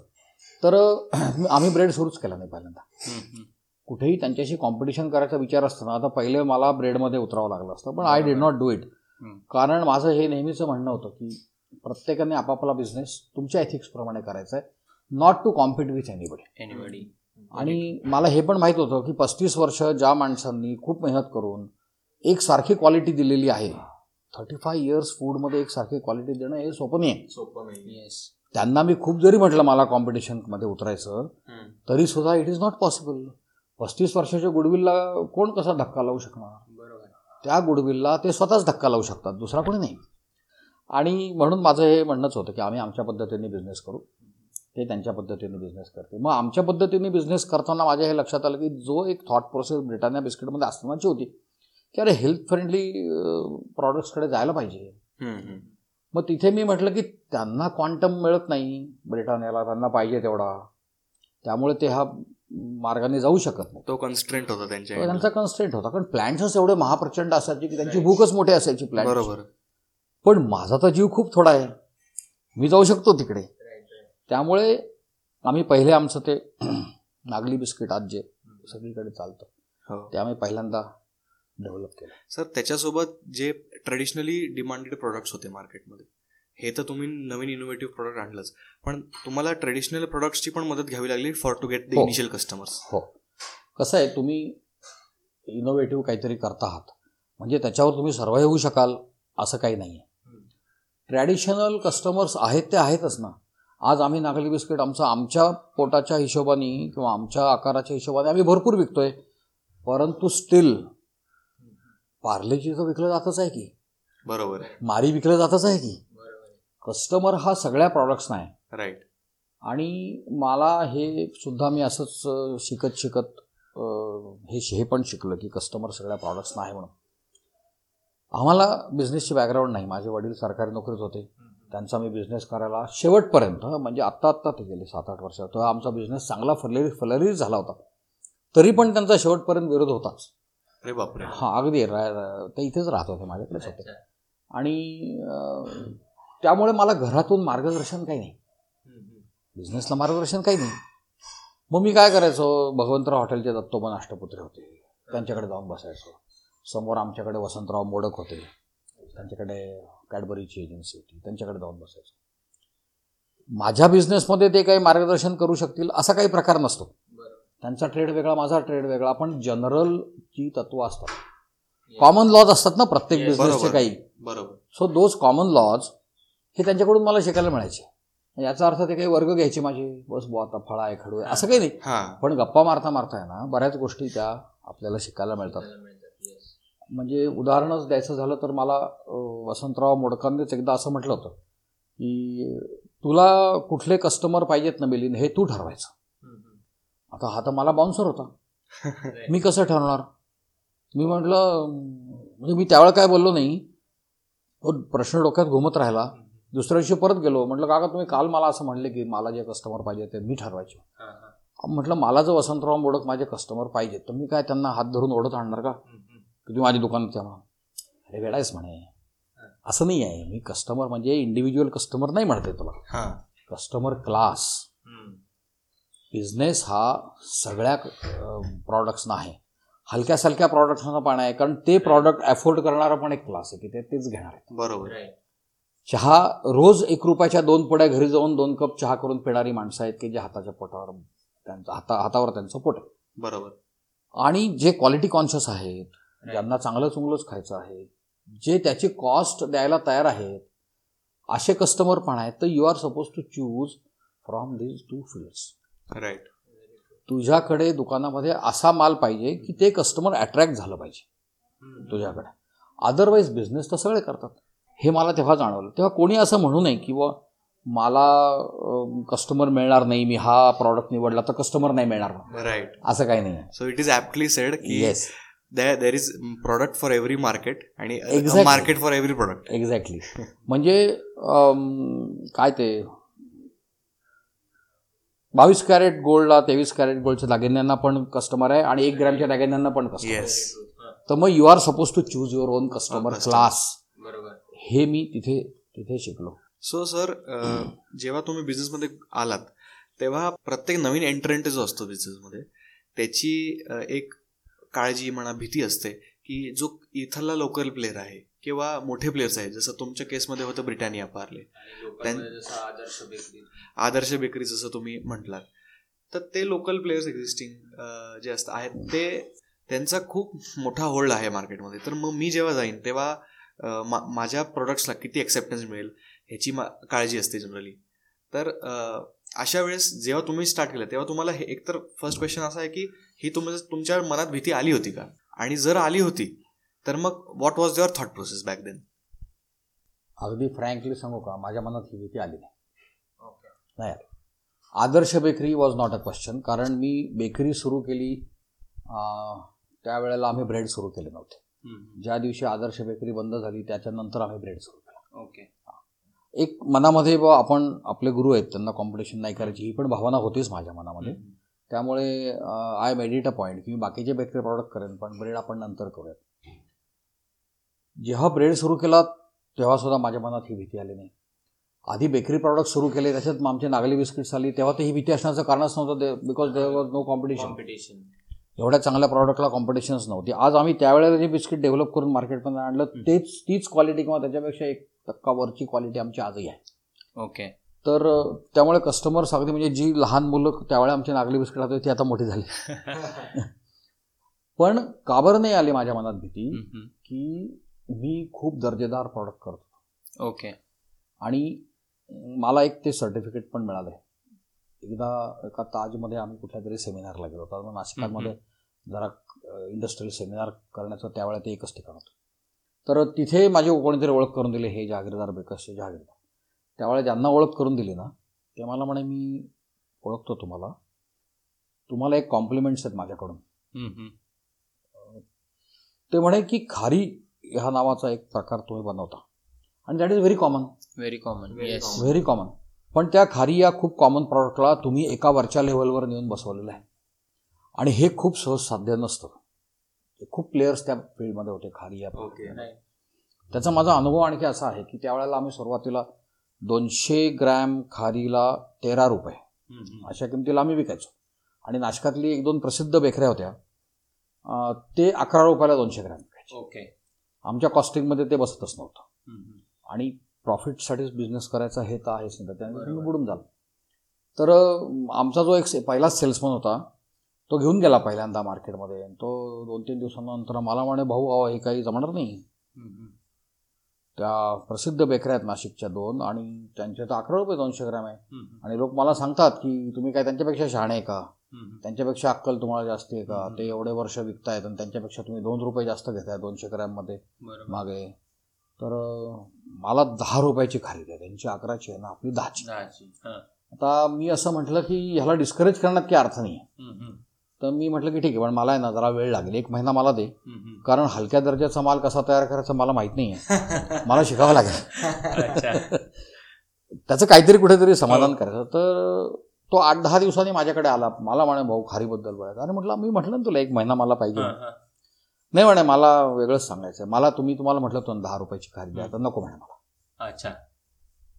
तर आम्ही ब्रेड सुरूच केला नाही पहिल्यांदा. कुठेही त्यांच्याशी कॉम्पिटिशन करायचा विचार असताना आता पहिले मला ब्रेडमध्ये उतरावं लागलं असतं पण I did not do it. कारण माझं हे नेहमीचं म्हणणं होतं की प्रत्येकाने आपापला बिझनेस तुमच्या एथिक्सप्रमाणे करायचा आहे not to compete with anybody anybody आणि मला हे पण माहीत होतं की पस्तीस वर्ष ज्या माणसांनी खूप मेहनत करून एक सारखी क्वालिटी दिलेली आहे थर्टी फाय इयर्स फूडमध्ये एक सारखी क्वालिटी देणं हे सोपं नाही आहे सोपं नाही येस त्यांना मी खूप जरी म्हटलं मला कॉम्पिटिशनमध्ये उतरायचं. तरी सुद्धा इट इज नॉट पॉसिबल पस्तीस वर्षाच्या गुडविलला कोण कसा धक्का लावू शकणार? बरोबर. त्या गुडविलला ते स्वतःच धक्का लावू शकतात दुसरा कोणी नाही. आणि म्हणून माझं हे म्हणणंच होतं की आम्ही आमच्या पद्धतीने बिझनेस करू. ते त्यांच्या पद्धतीने बिझनेस करते मग आमच्या पद्धतीने बिझनेस करताना माझ्या हे लक्षात आलं की जो एक थॉट प्रोसेस ब्रिटानिया बिस्किटमध्ये असतानाची होती की अरे हेल्थ फ्रेंडली प्रॉडक्ट्सकडे जायला पाहिजे. मग तिथे मी म्हटलं की त्यांना क्वांटम मिळत नाही ब्रिटानियाला त्यांना पाहिजे तेवढा. त्यामुळे ते ह्या मार्गाने जाऊ शकत नाही. तो कन्स्ट्रेंट होता त्यांच्या. त्यांचा कन्स्टेंट होता. कारण प्लॅन्टच एवढे महाप्रचंड असायचे की त्यांची भूकच मोठी असायची प्लॅन्ट बरोबर. पण माझा तर जीव खूप थोडा आहे. मी जाऊ शकतो तिकडे. त्यामुळे आम्ही पहिले आमचं ते नागली बिस्किट आज जे सगळीकडे चालतं. हो. ते आम्ही पहिल्यांदा डेव्हलप केलं. सर त्याच्यासोबत जे ट्रेडिशनली डिमांडेड प्रोडक्ट्स होते मार्केटमध्ये हे तर तुम्ही नवीन इनोव्हेटिव्ह प्रोडक्ट आणलंच. पण तुम्हाला ट्रेडिशनल प्रोडक्ट्सची पण मदत घ्यावी लागली for to get the. Initial customers हो. कसं आहे तुम्ही इनोव्हेटिव्ह काहीतरी करता आहात. म्हणजे त्याच्यावर तुम्ही सर्व होऊ शकाल असं काही नाही आहे ट्रॅडिशनल कस्टमर्स आहेत ते आहेतच ना. आज आम्ही नागली बिस्किट आमचं आमच्या पोटाच्या हिशोबाने किंवा आमच्या आकाराच्या हिशोबाने आम्ही भरपूर विकतोय. परंतु स्टील पार्लेजी तर विकलं जातच आहे की. बरोबर आहे. मारी विकलं जातच आहे की. कस्टमर हा सगळ्या प्रॉडक्ट्स नाही. राईट आणि मला हे सुद्धा मी असंच शिकत शिकत हे हे पण शिकलं की कस्टमर सगळ्या प्रॉडक्ट्स नाही म्हणून. आम्हाला बिझनेसची बॅकग्राऊंड नाही. माझे वडील सरकारी नोकरीत होते. त्यांचा मी बिझनेस करायला शेवटपर्यंत म्हणजे आत्ता आत्ता ते गेले सात आठ वर्ष. तर आमचा बिझनेस चांगला फलरी फलरीच झाला होता. तरी पण त्यांचा शेवटपर्यंत विरोध होताच. अरे बापरे. हां अगदी. ते इथेच राहत होते माझ्याकडेच होते. आणि त्यामुळे मला घरातून मार्गदर्शन काही नाही. बिझनेसला मार्गदर्शन काही नाही. मग मी काय करायचो? भगवंतराव हॉटेलचे दत्तोबन अष्टपुत्रे होते. त्यांच्याकडे जाऊन बसायचो. समोर आमच्याकडे वसंतराव मोडक होते. त्यांच्याकडे कॅडबरीची एजन्सी होती. त्यांच्याकडे जाऊन बसायचो. माझ्या बिझनेसमध्ये ते काही मार्गदर्शन करू शकतील असा काही प्रकार नसतो. त्यांचा ट्रेड वेगळा माझा ट्रेड वेगळा. पण जनरल जी तत्व असतात. कॉमन लॉज असतात ना प्रत्येक बिझनेसचे. काही. बरोबर. सो दोज कॉमन लॉज हे त्यांच्याकडून मला शिकायला मिळायचे. याचा अर्थ ते काही वर्ग घ्यायचे माझे. बस बुवा आता फळा आहे खडू आहे असं काही नाही. हा. पण गप्पा मारता मारता आहे ना बऱ्याच गोष्टी त्या आपल्याला शिकायला मिळतात. म्हणजे उदाहरणच द्यायचं झालं तर मला वसंतराव मोडकांनीच एकदा असं म्हटलं होतं की तुला कुठले कस्टमर पाहिजेत ना मिलिंद हे तू ठरवायचं. आता हा तर मला बाउन्सर होता. मी कसं ठरवणार मी म्हटलं म्हणजे मी त्यावेळेला काय बोललो नाही तो प्रश्न डोक्यात घुमत राहिला. दुसऱ्या दिवशी परत गेलो. म्हटलं काका तुम्ही काल मला असं म्हणले की मला जे कस्टमर पाहिजे ते मी ठरवायचे. म्हटलं मला जर वसंतराव मोडक माझे कस्टमर पाहिजे तर मी काय त्यांना हात धरून ओढत आणणार का? की तुम्ही माझ्या दुकानात या म्हणून. अरे वेळायच म्हणे. असं नाही आहे. मी कस्टमर म्हणजे इंडिव्हिज्युअल कस्टमर नाही म्हणते तुला. हा. कस्टमर क्लास बिझनेस हा सगळ्या प्रॉडक्ट्सना आहे. हलक्या सलक्या प्रॉडक्ट्सना पण आहे. कारण ते प्रॉडक्ट अफोर्ड करणारा पण एक क्लास आहे की ते तेच घेणार आहे. बरोबर. चहा रोज एक रुपयाच्या दोन पुड्या घरी जाऊन दोन कप चहा करून पिणारी माणसं आहेत की जे हाताच्या पोटावर त्यांचं हाता हातावर त्यांचं पोट आहे. बरोबर. आणि जे क्वालिटी कॉन्शियस आहेत ज्यांना चांगलं चुंगलंच खायचं आहे जे त्याची कॉस्ट द्यायला तयार आहेत असे कस्टमर पण आहेत तर you are supposed to choose from this two fields right तुझ्याकडे दुकानामध्ये असा माल पाहिजे की ते कस्टमर अट्रॅक्ट झालं पाहिजे. तुझ्याकडे. अदरवाईज बिझनेस तर सगळे करतात. हे मला तेव्हा जाणवलं. तेव्हा कोणी असं म्हणू नये की व मला कस्टमर मिळणार नाही मी हा प्रॉडक्ट निवडला तर कस्टमर नाही मिळणार. राईट असं काही नाही so it is aptly said की yes there is product for every market आणि. Market for every product exactly म्हणजे काय ते? बावीस कॅरेट गोल्डला तेवीस कॅरेट गोल्डच्या दागिन्यांना पण कस्टमर आहे आणि एक ग्रॅमच्या दागिन्यांना पण कस्टमर येस तर मग you are supposed to choose your own customer. Class हे मी तिथे तिथे शिकलो. सो सर जेव्हा तुम्ही बिझनेसमध्ये आलात तेव्हा प्रत्येक नवीन एंट्रंट जो असतो बिझनेसमध्ये त्याची एक काळजी म्हणा भीती असते की जो इथला लोकल प्लेअर आहे किंवा मोठे प्लेयर्स आहेत जसं तुमच्या केसमध्ये होतं ब्रिटानिया पार्ले त्यां- आदर्श बेकरी आदर्श बेकरी जसं तुम्ही म्हटलात. तर ते लोकल प्लेयर्स एक्झिस्टिंग जे असतात आहेत ते त्यांचा खूप मोठा होल्ड आहे मार्केटमध्ये तर मग मी जेव्हा जाईन तेव्हा मा- माझ्या प्रोडक्ट्सला किती एक्सेप्टन्स मिळेल ह्याची मा काळजी असते जनरली तर अशा वेळेस जेव्हा तुम्ही स्टार्ट केलं तेव्हा तुम्हाला हे एकतर फर्स्ट क्वेश्चन असा आहे की ही तुम तुमच्या मनात भीती आली होती का? आणि जर आली होती तर मग what was your thought process back then अगदी फ्रँकली सांगू का माझ्या मनात ही भीती आली नाही. नाही Adarsh bakery was not a question कारण मी बेकरी सुरू केली त्यावेळेला आम्ही ब्रेड सुरू केले नव्हते. ज्या दिवशी आदर्श बेकरी बंद झाली त्याच्यानंतर आम्ही ब्रेड सुरू केला. ओके. एक मनामध्ये बा आपण आपले गुरु आहेत त्यांना कॉम्पिटिशन नाही करायची ही पण भावना होतीच माझ्या मनामध्ये. त्यामुळे I made it a point की मी बाकीचे बेकरी प्रॉडक्ट करेन पण ब्रेड आपण नंतर करूयात. जेव्हा ब्रेड सुरू केला तेव्हा सुद्धा माझ्या मनात ही भीती आली नाही. आधी बेकरी प्रॉडक्ट सुरू केले त्याच्यात आमचे नागली बिस्किट्स आली तेव्हा ते ही भीती असण्याचं कारणच नव्हतं because there was no competition competition एवढ्या चांगल्या प्रॉडक्टला कॉम्पिटिशन्स नव्हती. आज आम्ही त्यावेळेला जे बिस्किट डेव्हलप करून मार्केटमध्ये आणलं तेच तीच क्वालिटी किंवा त्याच्यापेक्षा एक टक्का वरची क्वालिटी आमची आजही आहे. ओके. तर त्यामुळे कस्टमर्स अगदी म्हणजे जी लहान मुलं त्यावेळेला आमची नागली बिस्किट होती ती आता मोठी झाली. पण का बरं नाही आली माझ्या मनात भीती की मी खूप दर्जेदार प्रॉडक्ट करतो ओके. आणि मला एक ते सर्टिफिकेट पण मिळालं एकदा एका ताजमध्ये आम्ही कुठल्या तरी सेमिनारला गेलो होतो. नाशिकामध्ये जरा इंडस्ट्रियल सेमिनार करण्याचं त्यावेळेला ते एकच ठिकाण होतं. तर तिथे माझी कोणीतरी ओळख करून दिली हे जहागीरदार बेकसचे जहागीरदार त्यावेळेला ज्यांना ओळख करून दिली ना ते मला म्हणे मी ओळखतो तुम्हाला. तुम्हाला एक कॉम्प्लिमेंट्स आहेत माझ्याकडून. ते म्हणे की खारी ह्या नावाचा एक प्रकार तुम्ही बनवता. आणि that is very common very common Very yes common. Very common पण त्या खारी या खूप कॉमन प्रॉडक्टला तुम्ही एका वरच्या लेवलवर नेऊन बसवलेलं आहे. आणि हे खूप सहज साध्य नसतं. खूप प्लेयर्स त्या फील्डमध्ये होते खारी या त्याचा माझा अनुभव आणखी असा आहे की त्यावेळेला आम्ही सुरुवातीला दोनशे ग्रॅम खारीला तेरा रुपये अशा किमतीला आम्ही विकायचो. आणि नाशकातली एक दोन प्रसिद्ध बेकऱ्या होत्या ते अकरा रुपयाला दोनशे ग्रॅम विकायचे. ओके आमच्या कॉस्टिंगमध्ये ते बसतच नव्हतं. आणि प्रॉफिटसाठीच बिझनेस करायचा हे तर आहेच नाही त्याने तुम्ही बुडून जाल. तर आमचा जो एक पहिलाच सेल्समन होता तो घेऊन गेला पहिल्यांदा मार्केटमध्ये. तो दोन तीन दिवसानंतर मला म्हणे भाऊ अहो हे काही जमणार नाही. त्या प्रसिद्ध बेकऱ्या आहेत नाशिकच्या दोन आणि त्यांचे तर अकरा रुपये दोनशे ग्रॅम आहे. आणि लोक मला सांगतात की तुम्ही काय त्यांच्यापेक्षा शहाणे आहे का? त्यांच्यापेक्षा अक्कल तुम्हाला जास्त आहे का? ते एवढे वर्ष विकतायत आणि त्यांच्यापेक्षा तुम्ही दोन रुपये जास्त घेताय दोनशे ग्रॅममध्ये मागे. तर मला दहा रुपयाची खरेदी आहे. त्यांची अकराची आहे ना आपली दहाची. आता मी असं म्हटलं की ह्याला डिस्करेज करण्यात काही अर्थ नाही तर मी म्हटलं की ठीक आहे पण मला आहे ना जरा वेळ लागेल. एक महिना मला दे. कारण हलक्या दर्जाचा माल कसा तयार करायचा मला माहीत नाही आहे मला शिकावं लागेल. त्याचं काहीतरी कुठेतरी समाधान करायचं. तर तो आठ दहा दिवसांनी माझ्याकडे आला. मला म्हणे भाऊ खारीबद्दल बोलायचं. अरे म्हटलं मी म्हटलं ना तुला एक महिना मला पाहिजे. हा, हा. नाही म्हणे मला वेगळंच सांगायचं मला तुम्ही तुम्हाला म्हटलं ना दहा रुपयाची खारी द्या. तर नको म्हणे मला. अच्छा.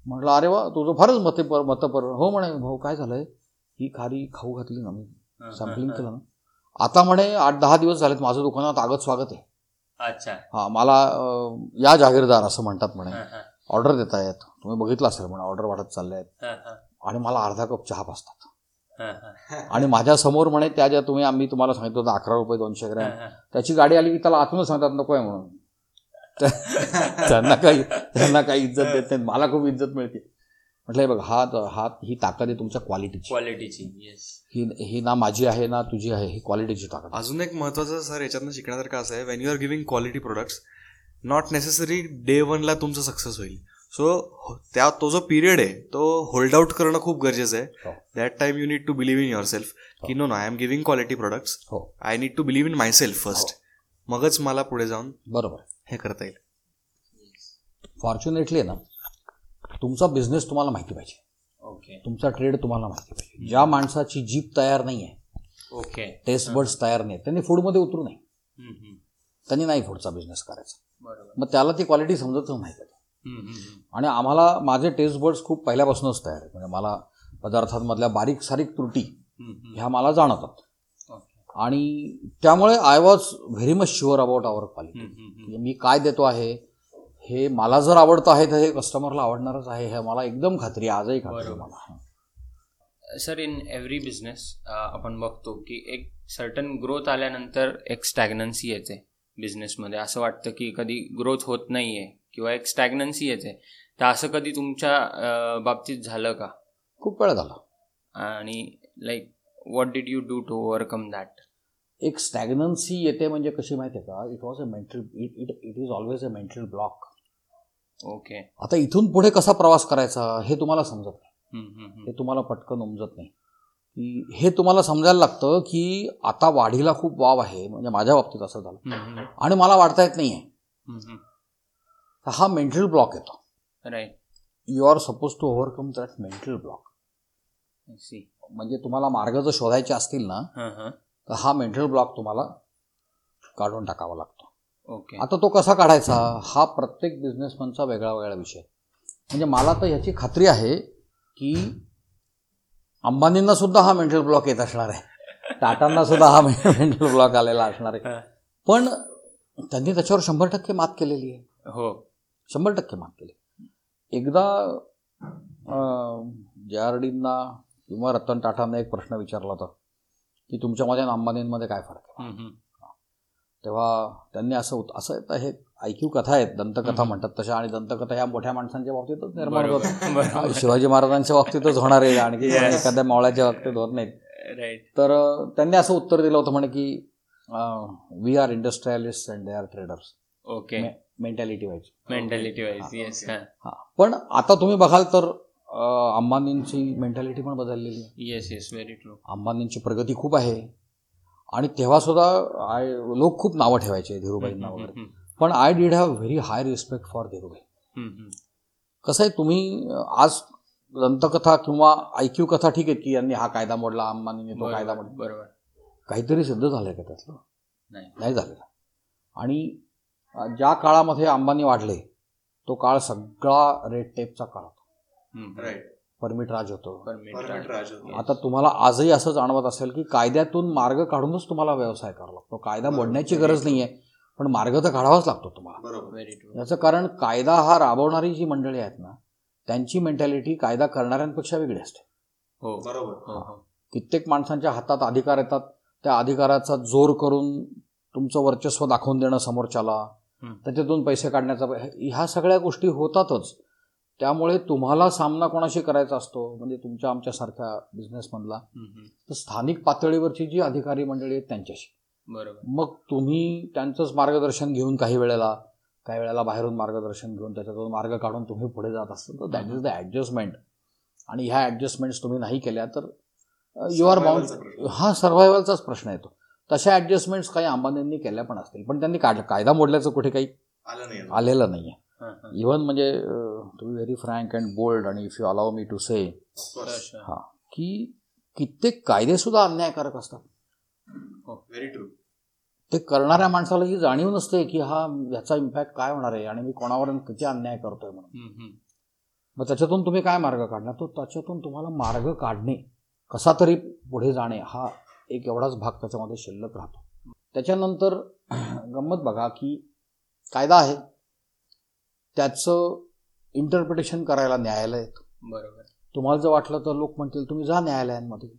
म्हटलं अरे वा तुझं फारच मते पर मतपर हो म्हणे भाऊ काय झालंय? ही खारी खाऊ घातली ना मी. हा, सॅम्पलिंग केलं ना. आता म्हणे आठ दहा दिवस झालेत माझं दुकानात आगत स्वागत आहे. हा. अच्छा. हा मला या जागीरदार असं म्हणतात म्हणे. ऑर्डर देत आहेत तुम्ही बघितलं असेल म्हणे ऑर्डर वाढत चालले आहेत आणि मला अर्धा कप चहा पाचतात हा, आणि माझ्यासमोर म्हणे त्या ज्या तुम्ही आम्ही तुम्हाला सांगितलं होतं अकरा रुपये दोनशे ग्रॅम. त्याची गाडी आली की त्याला आतूनच सांगतात नको आहे म्हणून. त्या- त्यांना काही त्यांना काही इज्जत देत नाही मला खूप इज्जत मिळते. म्हटलं हे बघ हा हा ही ताकद आहे तुमच्या क्वालिटीची क्वालिटीची येस ही ही ना माझी आहे ना तुझी आहे ही क्वालिटीची ताकद. अजून एक महत्वाचं सर याच्यातनं शिकण्यासारखं असं आहे when you are giving quality products not necessary day वनला तुमचं सक्सेस होईल. सो त्या तो जो पिरियड आहे तो होल्ड आउट करणं खूप गरजेचं आहे. हो. That time you need to believe in yourself की no no I am giving quality products हो. I need to believe in myself first मगच मला पुढे जाऊन बरोबर. हे करता येईल. फॉर्च्युनेटली ना तुमचा बिझनेस तुम्हाला माहिती पाहिजे. ओके तुमचा ट्रेड तुम्हाला माहिती पाहिजे. ज्या माणसाची जीप तयार नाही आहे ओके टेस्ट बर्ड्स तयार नाही त्यांनी फूडमध्ये उतरू हम्म. त्यांनी नाही फूडचा बिझनेस करायचा. मग त्याला ती क्वालिटी समजतच नाही का. आणि आम्हाला माझे टेस्ट बर्ड्स खूप पहिल्यापासूनच तयार आहेत. म्हणजे मला पदार्थांमधल्या बारीक सारीक त्रुटी. ह्या मला जाणवतात. आणि त्यामुळे I was very much sure about our quality. मी काय देतो आहे हे मला जर आवडतं आहे तर हे कस्टमरला आवडणारच आहे हे मला एकदम खात्री आहे, आजही खात्री. मला. सर इन एव्हरी बिझनेस आपण बघतो की एक सर्टन ग्रोथ आल्यानंतर एक स्टॅग्नन्सी येते बिझनेसमध्ये असं वाटतं की कधी ग्रोथ होत नाही आहे किंवा एक स्टॅग्नन्सी येते. तर असं कधी तुमच्या बाबतीत झालं का? खूप वेळ झाला. आणि like what did you do to overcome that एक स्टॅग्नन्सी येते म्हणजे कशी माहिती आहे का? It was a mental it it it is always a mental block okay. आता इथून पुढे कसा प्रवास करायचा हे तुम्हाला समजत नाही. हे तुम्हाला पटकन उमजत नाही. की हे तुम्हाला समजायला लागतं की आता वाढीला खूप वाव आहे म्हणजे माझ्या बाबतीत असं झालं. आणि मला वाढता येत नाही आहे तर हा मेंटल ब्लॉक येतो. Right you are supposed to overcome that mental block म्हणजे तुम्हाला मार्ग जर शोधायचे असतील ना तर हा मेंटल ब्लॉक तुम्हाला काढून टाकावा लागतो. ओके. आता तो कसा काढायचा? हा प्रत्येक बिझनेसमॅनचा वेगळा वेगळा विषय. म्हणजे मला तर ह्याची खात्री आहे की अंबानींना सुद्धा हा मेंटल ब्लॉक येत असणार आहे. टाटांना सुद्धा हा मेंटल ब्लॉक आलेला असणार आहे. पण त्यांनी त्याच्यावर शंभर टक्के मात केलेली आहे. हो. शंभर टक्के मात केली. एकदा जे आर डींना किंवा रतन टाटांना एक प्रश्न विचारला होता की तुमच्यामध्ये आणि अंबानींमध्ये काय फरक आहे. तेव्हा त्यांनी असं होत असं आता हे ऐक्यू कथा आहेत दंतकथा. म्हणतात तशा. आणि दंतकथा ह्या मोठ्या माणसांच्या बाबतीतच निर्माण बरोबर. शिवाजी महाराजांच्या बाबतीतच होणार आहे. आणखी. एखाद्या मावळ्याच्या बाबतीत होत नाहीत. तर त्यांनी असं उत्तर दिलं होतं म्हणे की we are industrialist and they are traders okay mentality व्हायची मेंटॅलिटी वाईज येस हां. पण आता तुम्ही बघाल तर अंबानींची मेंटॅलिटी पण बदललेली येस येस व्हेरी ट्रू अंबानींची प्रगती खूप आहे. आणि तेव्हा सुद्धा आय लोक खूप नावं ठेवायचे धीरूभाईंना वगैरे पण I did have very high respect for Dhirubhai कसं आहे तुम्ही आज दंतकथा किंवा ऐक्यू कथा ठीक आहे की यांनी हा कायदा मोडला अंबानीने तो कायदा मोडला? बरोबर. काहीतरी सिद्ध झालंय का त्यातलं? नाही. नाही झालेलं. आणि ज्या काळामध्ये अंबानी वाढले तो काळ सगळा रेड टेपचा काळ होता. राईट परमिट राज होतो. आता तुम्हाला आजही असं जाणवत असेल की कायद्यातून मार्ग काढूनच तुम्हाला व्यवसाय करावा लागतो. कायदा. मोडण्याची गरज नाहीये पण मार्ग तर काढावाच लागतो तुम्हाला. याचं कारण कायदा हा राबवणारी जी मंडळी आहेत ना त्यांची मेंटॅलिटी कायदा करणाऱ्यांपेक्षा वेगळी असते. हो. बरोबर. हो हो. कित्येक माणसांच्या हातात अधिकार येतात त्या अधिकाराचा जोर करून तुमचं वर्चस्व दाखवून देणं समोरच्याला. त्याच्यातून पैसे काढण्याचा ह्या सगळ्या गोष्टी होतातच. त्यामुळे तुम्हाला सामना कोणाशी करायचा असतो? म्हणजे तुमच्या आमच्यासारख्या बिझनेसमधला. तर स्थानिक पातळीवरची जी अधिकारी मंडळी आहेत त्यांच्याशी. बरोबर. मग तुम्ही त्यांचंच मार्गदर्शन घेऊन काही वेळेला काही वेळेला बाहेरून मार्गदर्शन घेऊन त्याच्यातून मार्ग काढून तुम्ही पुढे जात असता. तर दॅट इज द ॲडजस्टमेंट आणि ह्या ॲडजस्टमेंट्स तुम्ही नाही केल्या तर यू आर बाउंड. हा सर्व्हायवलचाच प्रश्न येतो. तशा ॲडजस्टमेंट्स काही अंबानींनी केल्या पण असतील. पण त्यांनी कायदा मोडल्याचं कुठे काही आलेलं नाही. आहे हां, हां. इव्हन म्हणजे to be very frank and bold आणि if you allow me to say. हा की कित्येक कायदेसुद्धा अन्यायकारक असतात व्हेरी ट्रू ते करणाऱ्या माणसाला ही जाणीव नसते की हा याचा इम्पॅक्ट काय होणार आहे आणि मी कोणावर किती अन्याय करतोय म्हणून. मग त्याच्यातून तुम्ही काय मार्ग काढणार तो त्याच्यातून तुम्हाला मार्ग काढणे कसा तरी पुढे जाणे हा एक एवढाच भाग त्याच्यामध्ये शिल्लक राहतो त्याच्यानंतर गंमत बघा की कायदा आहे त्याचं इंटरप्रिटेशन करायला न्यायालय आहेत. बरोबर. तुम्हाला जर वाटलं तर लोक म्हणतील तुम्ही जा न्यायालयांमध्ये.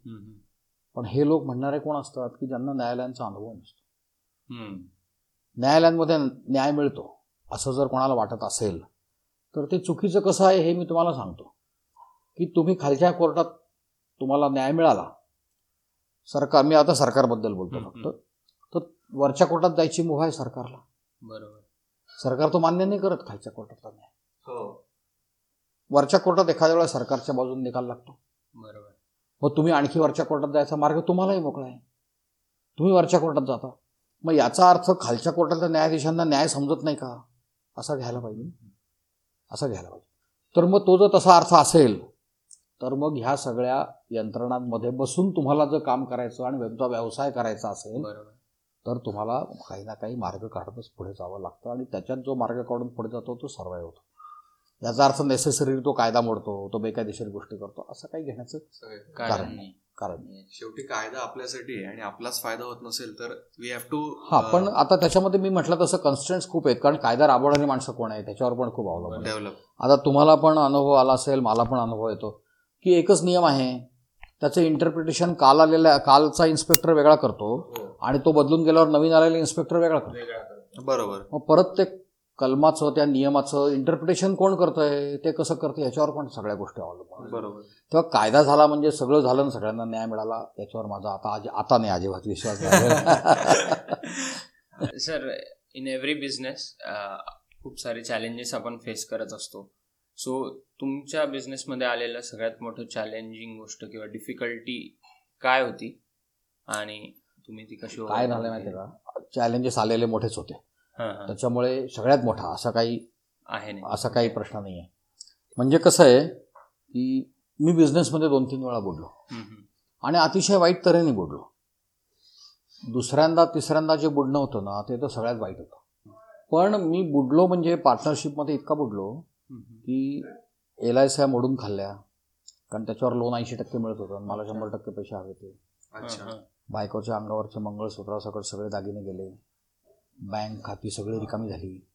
पण हे लोक म्हणणारे कोण असतात की ज्यांना न्यायालयांचा अनुभव नसतो. न्यायालयांमध्ये न्याय मिळतो असं जर कोणाला वाटत असेल तर ते चुकीचं कसं आहे हे मी तुम्हाला सांगतो. की तुम्ही खालच्या कोर्टात तुम्हाला न्याय मिळाला. सरकार मी आता सरकारबद्दल बोलतो फक्त. तर वरच्या कोर्टात जायची मुभा आहे सरकारला. बरोबर. सरकार तो मान्य नाही करत खालच्या कोर्टातला न्याय हो. वरच्या कोर्टात एखाद्या वेळेला सरकारच्या बाजूने निकाल लागतो. बरोबर. मग तुम्ही आणखी वरच्या कोर्टात जायचा मार्ग तुम्हालाही मोकळा आहे. तुम्ही वरच्या कोर्टात जाता. मग याचा अर्थ खालच्या कोर्टातल्या न्यायाधीशांना न्याय समजत नाही का? असं घ्यायला पाहिजे. असं घ्यायला पाहिजे. तर मग तो जर तसा अर्थ असेल तर मग ह्या सगळ्या यंत्रणांमध्ये बसून तुम्हाला जर काम करायचं आणि तुमचा व्यवसाय करायचा असेल बरोबर. तर तुम्हाला काही ना काही मार्ग काढतच पुढे जावं लागतं आणि त्याच्यात जो मार्ग काढून पुढे जातो तो सर्वाय होतो याचा अर्थ नेसेसरी तो कायदा मोडतो तो बेकायदेशीर गोष्टी करतो असं काही घेण्याचं. कारण कारण. नाही कारण. शेवटी कायदा आपल्यासाठी आहे आणि आपलाच फायदा होत नसेल तर वी हॅव टू हा पण आता त्याच्यामध्ये मी म्हटलं तसं कन्स्टंट्स खूप आहेत कारण कायदा राबवणारी माणसं कोण आहे त्याच्यावर पण खूप अवलंबून. डेव्हलप आता तुम्हाला पण अनुभव आला असेल मला पण अनुभव येतो की एकच नियम आहे त्याचं इंटरप्रिटेशन काल आलेला कालचा इन्स्पेक्टर वेगळा करतो आणि तो बदलून गेल्यावर नवीन आलेला इन्स्पेक्टर वेगळा करतो. बरोबर. मग परत ते कलमाचं त्या नियमाचं इंटरप्रिटेशन कोण करतंय ते कसं करतं याच्यावर पण सगळ्या गोष्टी अवलंबून. बरोबर. तेव्हा कायदा झाला म्हणजे सगळं झालं आणि सगळ्यांना न्याय मिळाला याच्यावर माझा आता आज- आता नाही अजिबात विश्वास नाही सर इन एव्हरी बिझनेस खूप सारे चॅलेंजेस आपण फेस करत असतो. सो तुमच्या बिझनेसमध्ये आलेलं सगळ्यात मोठं चॅलेंजिंग गोष्ट किंवा डिफिकल्टी काय होती? आणि तुम्ही ती कशी काय झालं माहिती का? चॅलेंजेस आलेले मोठेच होते. त्याच्यामुळे सगळ्यात मोठा असा काही आहे नाही. असा काही प्रश्न नाही आहे म्हणजे कसं आहे की मी बिझनेसमध्ये दोन तीन वेळा बोललो. आणि अतिशय वाईट तऱ्हेने बुडलो दुसऱ्यांदा तिसऱ्यांदा जे बुडणं होतं ना ते तर सगळ्यात वाईट होतं. पण मी बुडलो म्हणजे पार्टनरशिपमध्ये इतका बुडलो. की एल आय सी मोडून खाल्ल्या. कारण त्याच्यावर लोन ऐंशी टक्के मिळत होतं. आणि मला शंभर टक्के पैसे हवे होते. अच्छा. बायकोच्या अंगावरचे मंगळसूत्रासकट सगळे दागिने गेले. बँक खाती सगळी रिकामी झाली.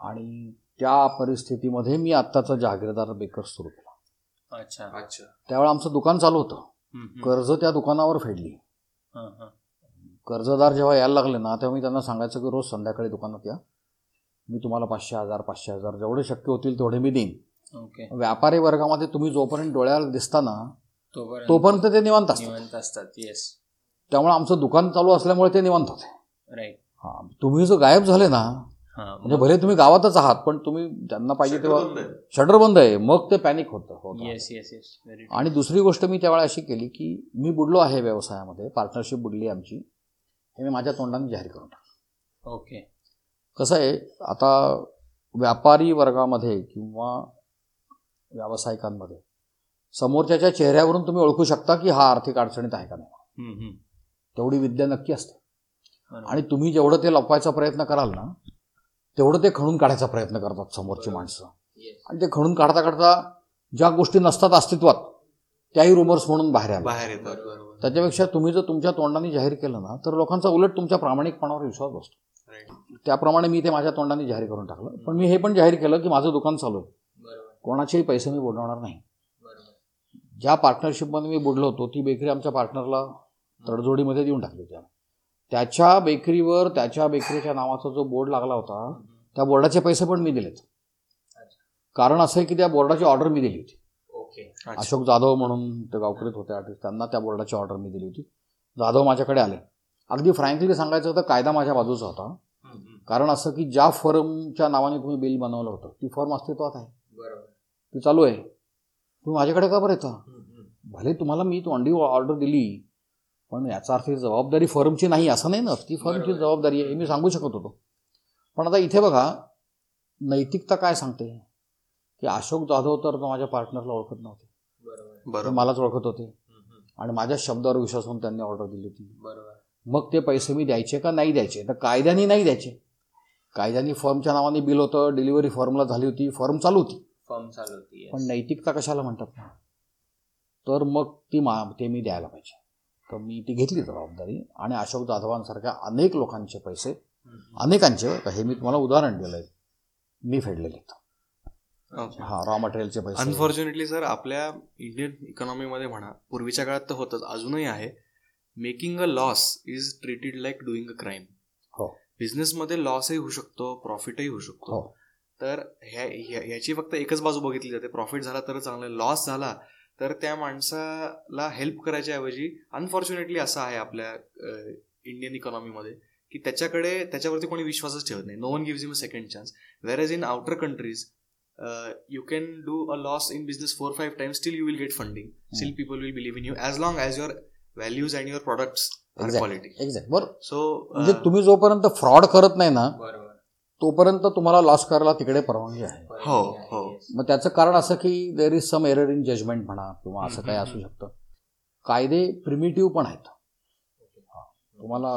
आणि त्या परिस्थितीमध्ये मी आत्ताचा जहागीरदार बेकर सुरू केला. अच्छा. अच्छा. त्यावेळेला आमचं दुकान चालू होतं. कर्ज त्या दुकानावर फेडली. हां, हां. कर्जदार जेव्हा यायला लागले ना तेव्हा मी त्यांना सांगायचं की रोज संध्याकाळी दुकानात या. मी तुम्हाला पाचशे हजार पाचशे हजार जेवढे शक्य होतील तेवढे मी देईन. ओके. व्यापारी वर्गामध्ये तुम्ही जोपर्यंत डोळ्याला दिसता ना तोपर्यंत ते निवांत असतात. निवांत असतात येस त्यामुळे आमचं दुकान चालू असल्यामुळे ते निवांत होते. राईट हां तुम्ही जो गायब झाले ना हां म्हणजे भले तुम्ही गावातच आहात पण तुम्ही ज्यांना पाहिजे तेव्हा. शटर बंद आहे. मग ते पॅनिक होतं. होतं. येस येस येस व्हेरी आणि दुसरी गोष्ट मी त्यावेळेला अशी केली की मी बुडलो आहे व्यवसायामध्ये. पार्टनरशिप बुडली आमची. हे मी माझ्या तोंडाने जाहीर करून टाकलं. ओके कसं आहे आता व्यापारी वर्गामध्ये किंवा व्यावसायिकांमध्ये. समोरच्याच्या चेहऱ्यावरून तुम्ही ओळखू शकता की हा आर्थिक अडचणीत आहे का नाही. तेवढी विद्या नक्की असते. आणि तुम्ही जेवढं ते लपवायचा प्रयत्न कराल ना तेवढं ते खणून काढायचा प्रयत्न करतात समोरची माणसं. आणि ते खणून काढता काढता ज्या गोष्टी नसतात अस्तित्वात त्याही रुमर्स म्हणून बाहेर आल्या. बाहेर येतात. त्याच्यापेक्षा तुम्ही जर तुमच्या तोंडाने जाहीर केलं ना तर लोकांचा उलट तुमच्या प्रामाणिकपणावर विश्वास बसतो. त्याप्रमाणे मी ते माझ्या तोंडाने जाहीर करून टाकलं. पण मी हे पण जाहीर केलं की माझं दुकान चालू आहे. कोणाचेही पैसे मी बुडवणार नाही. बरोबर. ज्या पार्टनरशिपमध्ये मी बुडलो होतो ती बेकरी आमच्या पार्टनरला तडजोडीमध्ये देऊन टाकली होती. त्याच्या बेकरीवर त्याच्या बेकरीच्या नावाचा जो बोर्ड लागला होता त्या बोर्डाचे पैसे पण मी दिलेत. कारण असं आहे की त्या बोर्डाची ऑर्डर मी दिली होती. ओके. अशोक जाधव म्हणून ते गावकरीत होते आर्टिस्ट त्यांना त्या बोर्डाची ऑर्डर मी दिली होती. जाधव माझ्याकडे आले. अगदी फ्रँकली सांगायचं तर कायदा माझ्या बाजूचा होता. कारण असं की ज्या फर्मच्या नावाने तुम्ही बिल बनवलं होतं ती फर्म अस्तित्वात आहे. बरोबर. ती चालू आहे. तुम्ही माझ्याकडे का बरं येता? भले तुम्हाला मी तोंडी ऑर्डर दिली पण याचा अर्थ ही जबाबदारी फर्मची नाही असं नाही ना? ती फर्मची. जबाबदारी आहे मी सांगू शकत होतो. पण आता इथे बघा नैतिकता काय सांगते? की अशोक जाधव तर माझ्या पार्टनरला ओळखत नव्हते. बरोबर मलाच ओळखत होते. आणि माझ्या शब्दावर विश्वास होऊन त्यांनी ऑर्डर दिली होती. बरोबर मग ते पैसे मी द्यायचे का नाही द्यायचे? तर कायद्याने नाही द्यायचे. कायद्याने फर्मच्या नावाने बिल होतं डिलिव्हरी फॉर्मला झाली होती फॉर्म चालू होती. फर्म चालू होती पण नैतिकता कशाला म्हणतात? ना तर मग ती मा ते मी द्यायला पाहिजे. तर मी ती घेतली जबाबदारी आणि अशोक जाधवांसारख्या अनेक लोकांचे पैसे अनेकांचे हे मी तुम्हाला उदाहरण दिलं आहे मी फेडलेले हा रॉ मटेरियलचे पैसे. अनफॉर्च्युनेटली सर आपल्या इंडियन इकॉनॉमीमध्ये म्हणा पूर्वीच्या काळात तर होतच अजूनही आहे. Making a loss is treated like doing a crime हो. बिझनेसमध्ये लॉसही होऊ शकतो प्रॉफिटही होऊ शकतो. हो. तर ह्या ह्या- ह्याची फक्त एकच बाजू बघितली जाते. प्रॉफिट झाला तर चांगलं लॉस झाला तर त्या माणसाला हेल्प करायच्या ऐवजी अनफॉर्च्युनेटली असं आहे आपल्या इंडियन इकॉनॉमीमध्ये की त्याच्याकडे त्याच्यावरती कोणी विश्वासच ठेवत नाही. No one gives him a second chance whereas in outer countries do a loss in business four five times still you will get funding. Still people will believe in you as long as your values and your products are Exactly. quality. Exact बरं so म्हणजे uh, तुम्ही जोपर्यंत fraud करत नाही ना बरोबर. तोपर्यंत तुम्हाला लॉस करायला तिकडे परवानगी आहे. हो, हो. मग त्याचं कारण असं की there is some error in judgement म्हणा किंवा असं काही असू शकतं. कायदे प्रिमिटिव्ह पण आहेत. तुम्हाला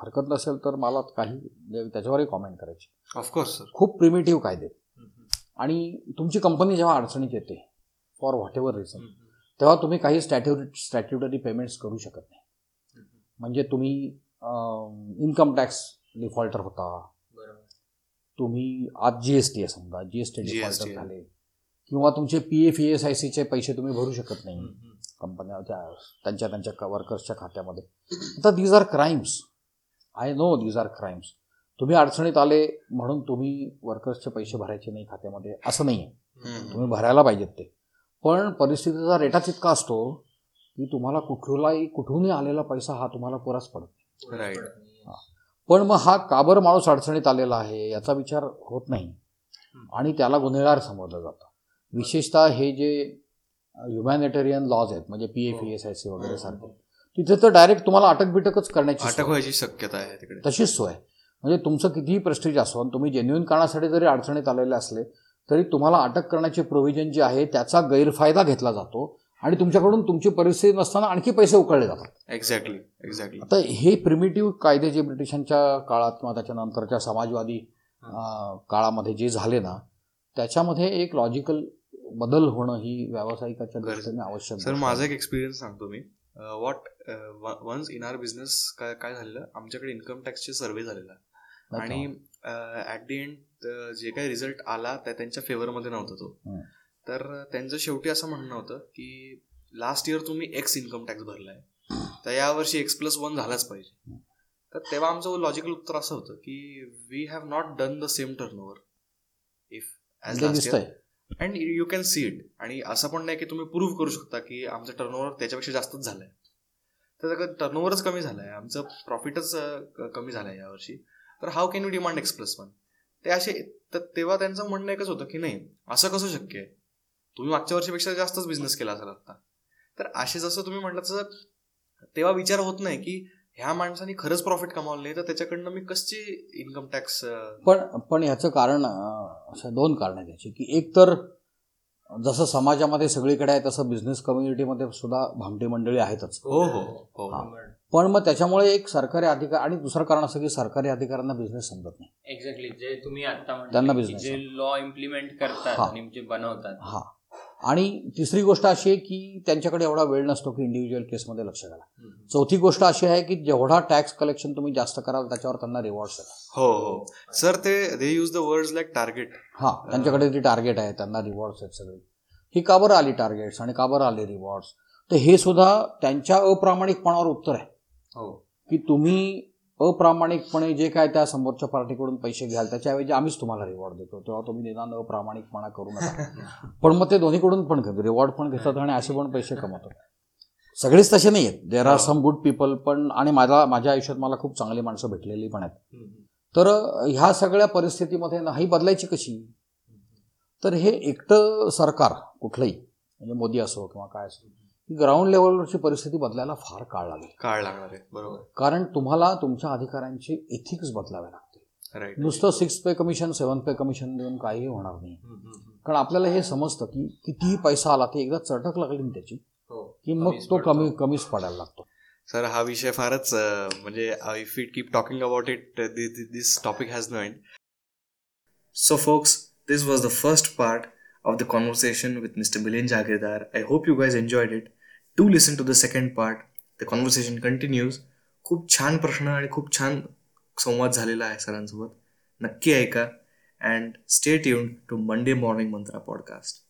हरकत नसेल तर मला काही त्याच्यावरही कॉमेंट करायची. Sir. खूप प्रिमिटिव्ह कायदे. आणि तुमची कंपनी जेव्हा अडचणीत येते फॉर व्हॉट एव्हर रिझन तेव्हा तुम्ही काही स्टॅट्यु स्टॅट्युटरी पेमेंट्स करू शकत नाही. म्हणजे तुम्ही इन्कम टॅक्स डिफॉल्टर होता तुम्ही आज जी एस टी आहे समजा G S T GST defaulter. झाले. किंवा तुमचे पी एफ एस आय सीचे पैसे तुम्ही भरू शकत नाही. कंपन्या त्या त्यांच्या त्यांच्या वर्कर्सच्या खात्यामध्ये. आता these are crimes I know these are crimes तुम्ही अडचणीत आले म्हणून तुम्ही वर्कर्सचे पैसे भरायचे नाही खात्यामध्ये असं नाही आहे तुम्ही भरायला पाहिजेत ते. पण परिस्थितीचा रेटाच इतका असतो की तुम्हाला कुठलाही कुठूनही आलेला पैसा हा तुम्हाला पुराच पडतो राईट पण मग हा काबर माणूस अडचणीत आलेला आहे याचा विचार होत नाही. आणि त्याला गुन्हेगार समजलं जातं. विशेषतः हे जे ह्युमॅनिटेरियन लॉज आहेत म्हणजे P F S I C वगैरे सारखे तिथे तर डायरेक्ट तुम्हाला अटक बिटकच करण्याची अटक. व्हायची शक्यता आहे तिकडे. तशीच सोय. म्हणजे तुमचं कितीही प्रेस्टिज असो आणि तुम्ही जेन्युइन कारणासाठी जरी अडचणीत आलेले असले तरी तुम्हाला अटक करण्याचे प्रोव्हिजन जे आहे त्याचा गैरफायदा घेतला जातो. आणि तुमच्याकडून तुमची परिस्थिती नसताना आणखी पैसे उकळले जातात. एक्झॅक्टली एक्झॅक्टली आता हे प्रिमिटिव्ह कायदे जे ब्रिटिशांच्या काळात किंवा त्याच्यानंतरच्या समाजवादी काळामध्ये जे झाले ना त्याच्यामध्ये एक लॉजिकल बदल होणं ही व्यावसायिकाच्या दृष्टीने आवश्यक सर माझा. एक एक्सपिरियन्स सांगतो मी. What once in our business काय काय झालेलं? आमच्याकडे इन्कम टॅक्सचे सर्वे झालेला. आणि ॲट दी एंड जे काही रिझल्ट आला त्या त्यांच्या फेवरमध्ये नव्हता तो. तर त्यांचं शेवटी असं म्हणणं होतं की लास्ट इयर तुम्ही एक्स इन्कम टॅक्स भरलाय. तर यावर्षी एक्स प्लस वन झालाच पाहिजे. तर तेव्हा आमचं लॉजिकल उत्तर असं होतं की we have not done the same turnover if as last दिसतंय. And you can see it आणि असं पण नाही की तुम्ही प्रूव्ह करू शकता की आमचं टर्नओव्हर त्याच्यापेक्षा जास्तच झालंय. तर टर्नओव्हरच कमी झालंय आमचं प्रॉफिटच कमी झालंय यावर्षी तर how can you demand X plus one ते असे तर तेव्हा त्यांचं म्हणणं एकच होतं की नाही असं कसं शक्य आहे? तुम्ही मागच्या वर्षीपेक्षा जास्तच बिझनेस केला असेल आता. तर असे जसं तुम्ही म्हटलं तसं तेव्हा विचार होत नाही की ह्या माणसाने खरंच प्रॉफिट कमावलं नाही तर त्याच्याकडनं मी कशी इन्कम टॅक्स पण पण ह्याचं कारण असं दोन कारण आहेत याची. की एक तर जसं समाजामध्ये सगळीकडे आहे तसं बिझनेस कम्युनिटीमध्ये सुद्धा भामटी मंडळी आहेतच. हो हो हो. पण मग त्याच्यामुळे एक सरकारी अधिकार आणि दुसरं कारण असं की सरकारी अधिकाऱ्यांना बिझनेस समजत नाही. एक्झॅक्टली जे तुम्ही आता त्यांना जे लॉ इम्प्लिमेंट करतात. आणि जे बनवतात. हा. आणि तिसरी गोष्ट अशी आहे की त्यांच्याकडे एवढा वेळ नसतो की इंडिव्हिज्युअल केसमध्ये लक्ष घाला. चौथी गोष्ट अशी आहे की जेवढा टॅक्स कलेक्शन तुम्ही जास्त कराल त्याच्यावर त्यांना रिवॉर्ड्स येतात हो हो. सर ते they use the words like target हा त्यांच्याकडे ती टार्गेट आहे त्यांना रिवॉर्ड्स आहेत सगळे. ही का बरं आली टार्गेट्स आणि का बरं आले रिवॉर्ड्स तर हे सुद्धा त्यांच्या अप्रामाणिकपणावर उत्तर आहे. हो. की तुम्ही अप्रामाणिकपणे जे काय त्या समोरच्या पार्टीकडून पैसे घ्याल त्याच्याऐवजी आम्हीच तुम्हाला रिवॉर्ड देतो. तेव्हा तुम्ही निदान अप्रामाणिकपणा करू नका. पण मग ते दोन्हीकडून पण घेतात रिवॉर्ड पण घेतात आणि असे पण पैसे कमवतात. सगळेच तसे नाही आहेत there are some good people पण आणि माझा माझ्या आयुष्यात मला खूप चांगली माणसं भेटलेली पण आहेत. तर ह्या सगळ्या परिस्थितीमध्ये नाही बदलायची कशी? तर हे एकटं सरकार कुठलंही म्हणजे मोदी असो किंवा काय असो ग्राउंड लेवलवरची परिस्थिती बदलायला फार काळ लागेल काळ लागणार आहे बरोबर कारण तुम्हाला तुमच्या अधिकाऱ्यांचे एथिक्स बदलावे लागतील नुसतं six pay commission seven pay commission देऊन काहीही होणार नाही कारण आपल्याला हे समजतं की कितीही पैसा आला ते एकदा चटक लागली ना त्याची हो की मग तो. कमी कमीच पडायला लागतो सर हा विषय फारच म्हणजे if it keep talking about it this topic has no end So, folks, this was the first part of the conversation with Mr. Milen Jagirdar. I hope you guys enjoyed it. Do listen to the second part the conversation continues खूप छान प्रश्न आणि खूप छान संवाद झालेला आहे सरांसोबत. नक्की ऐका. And stay tuned to Monday morning Mantra podcast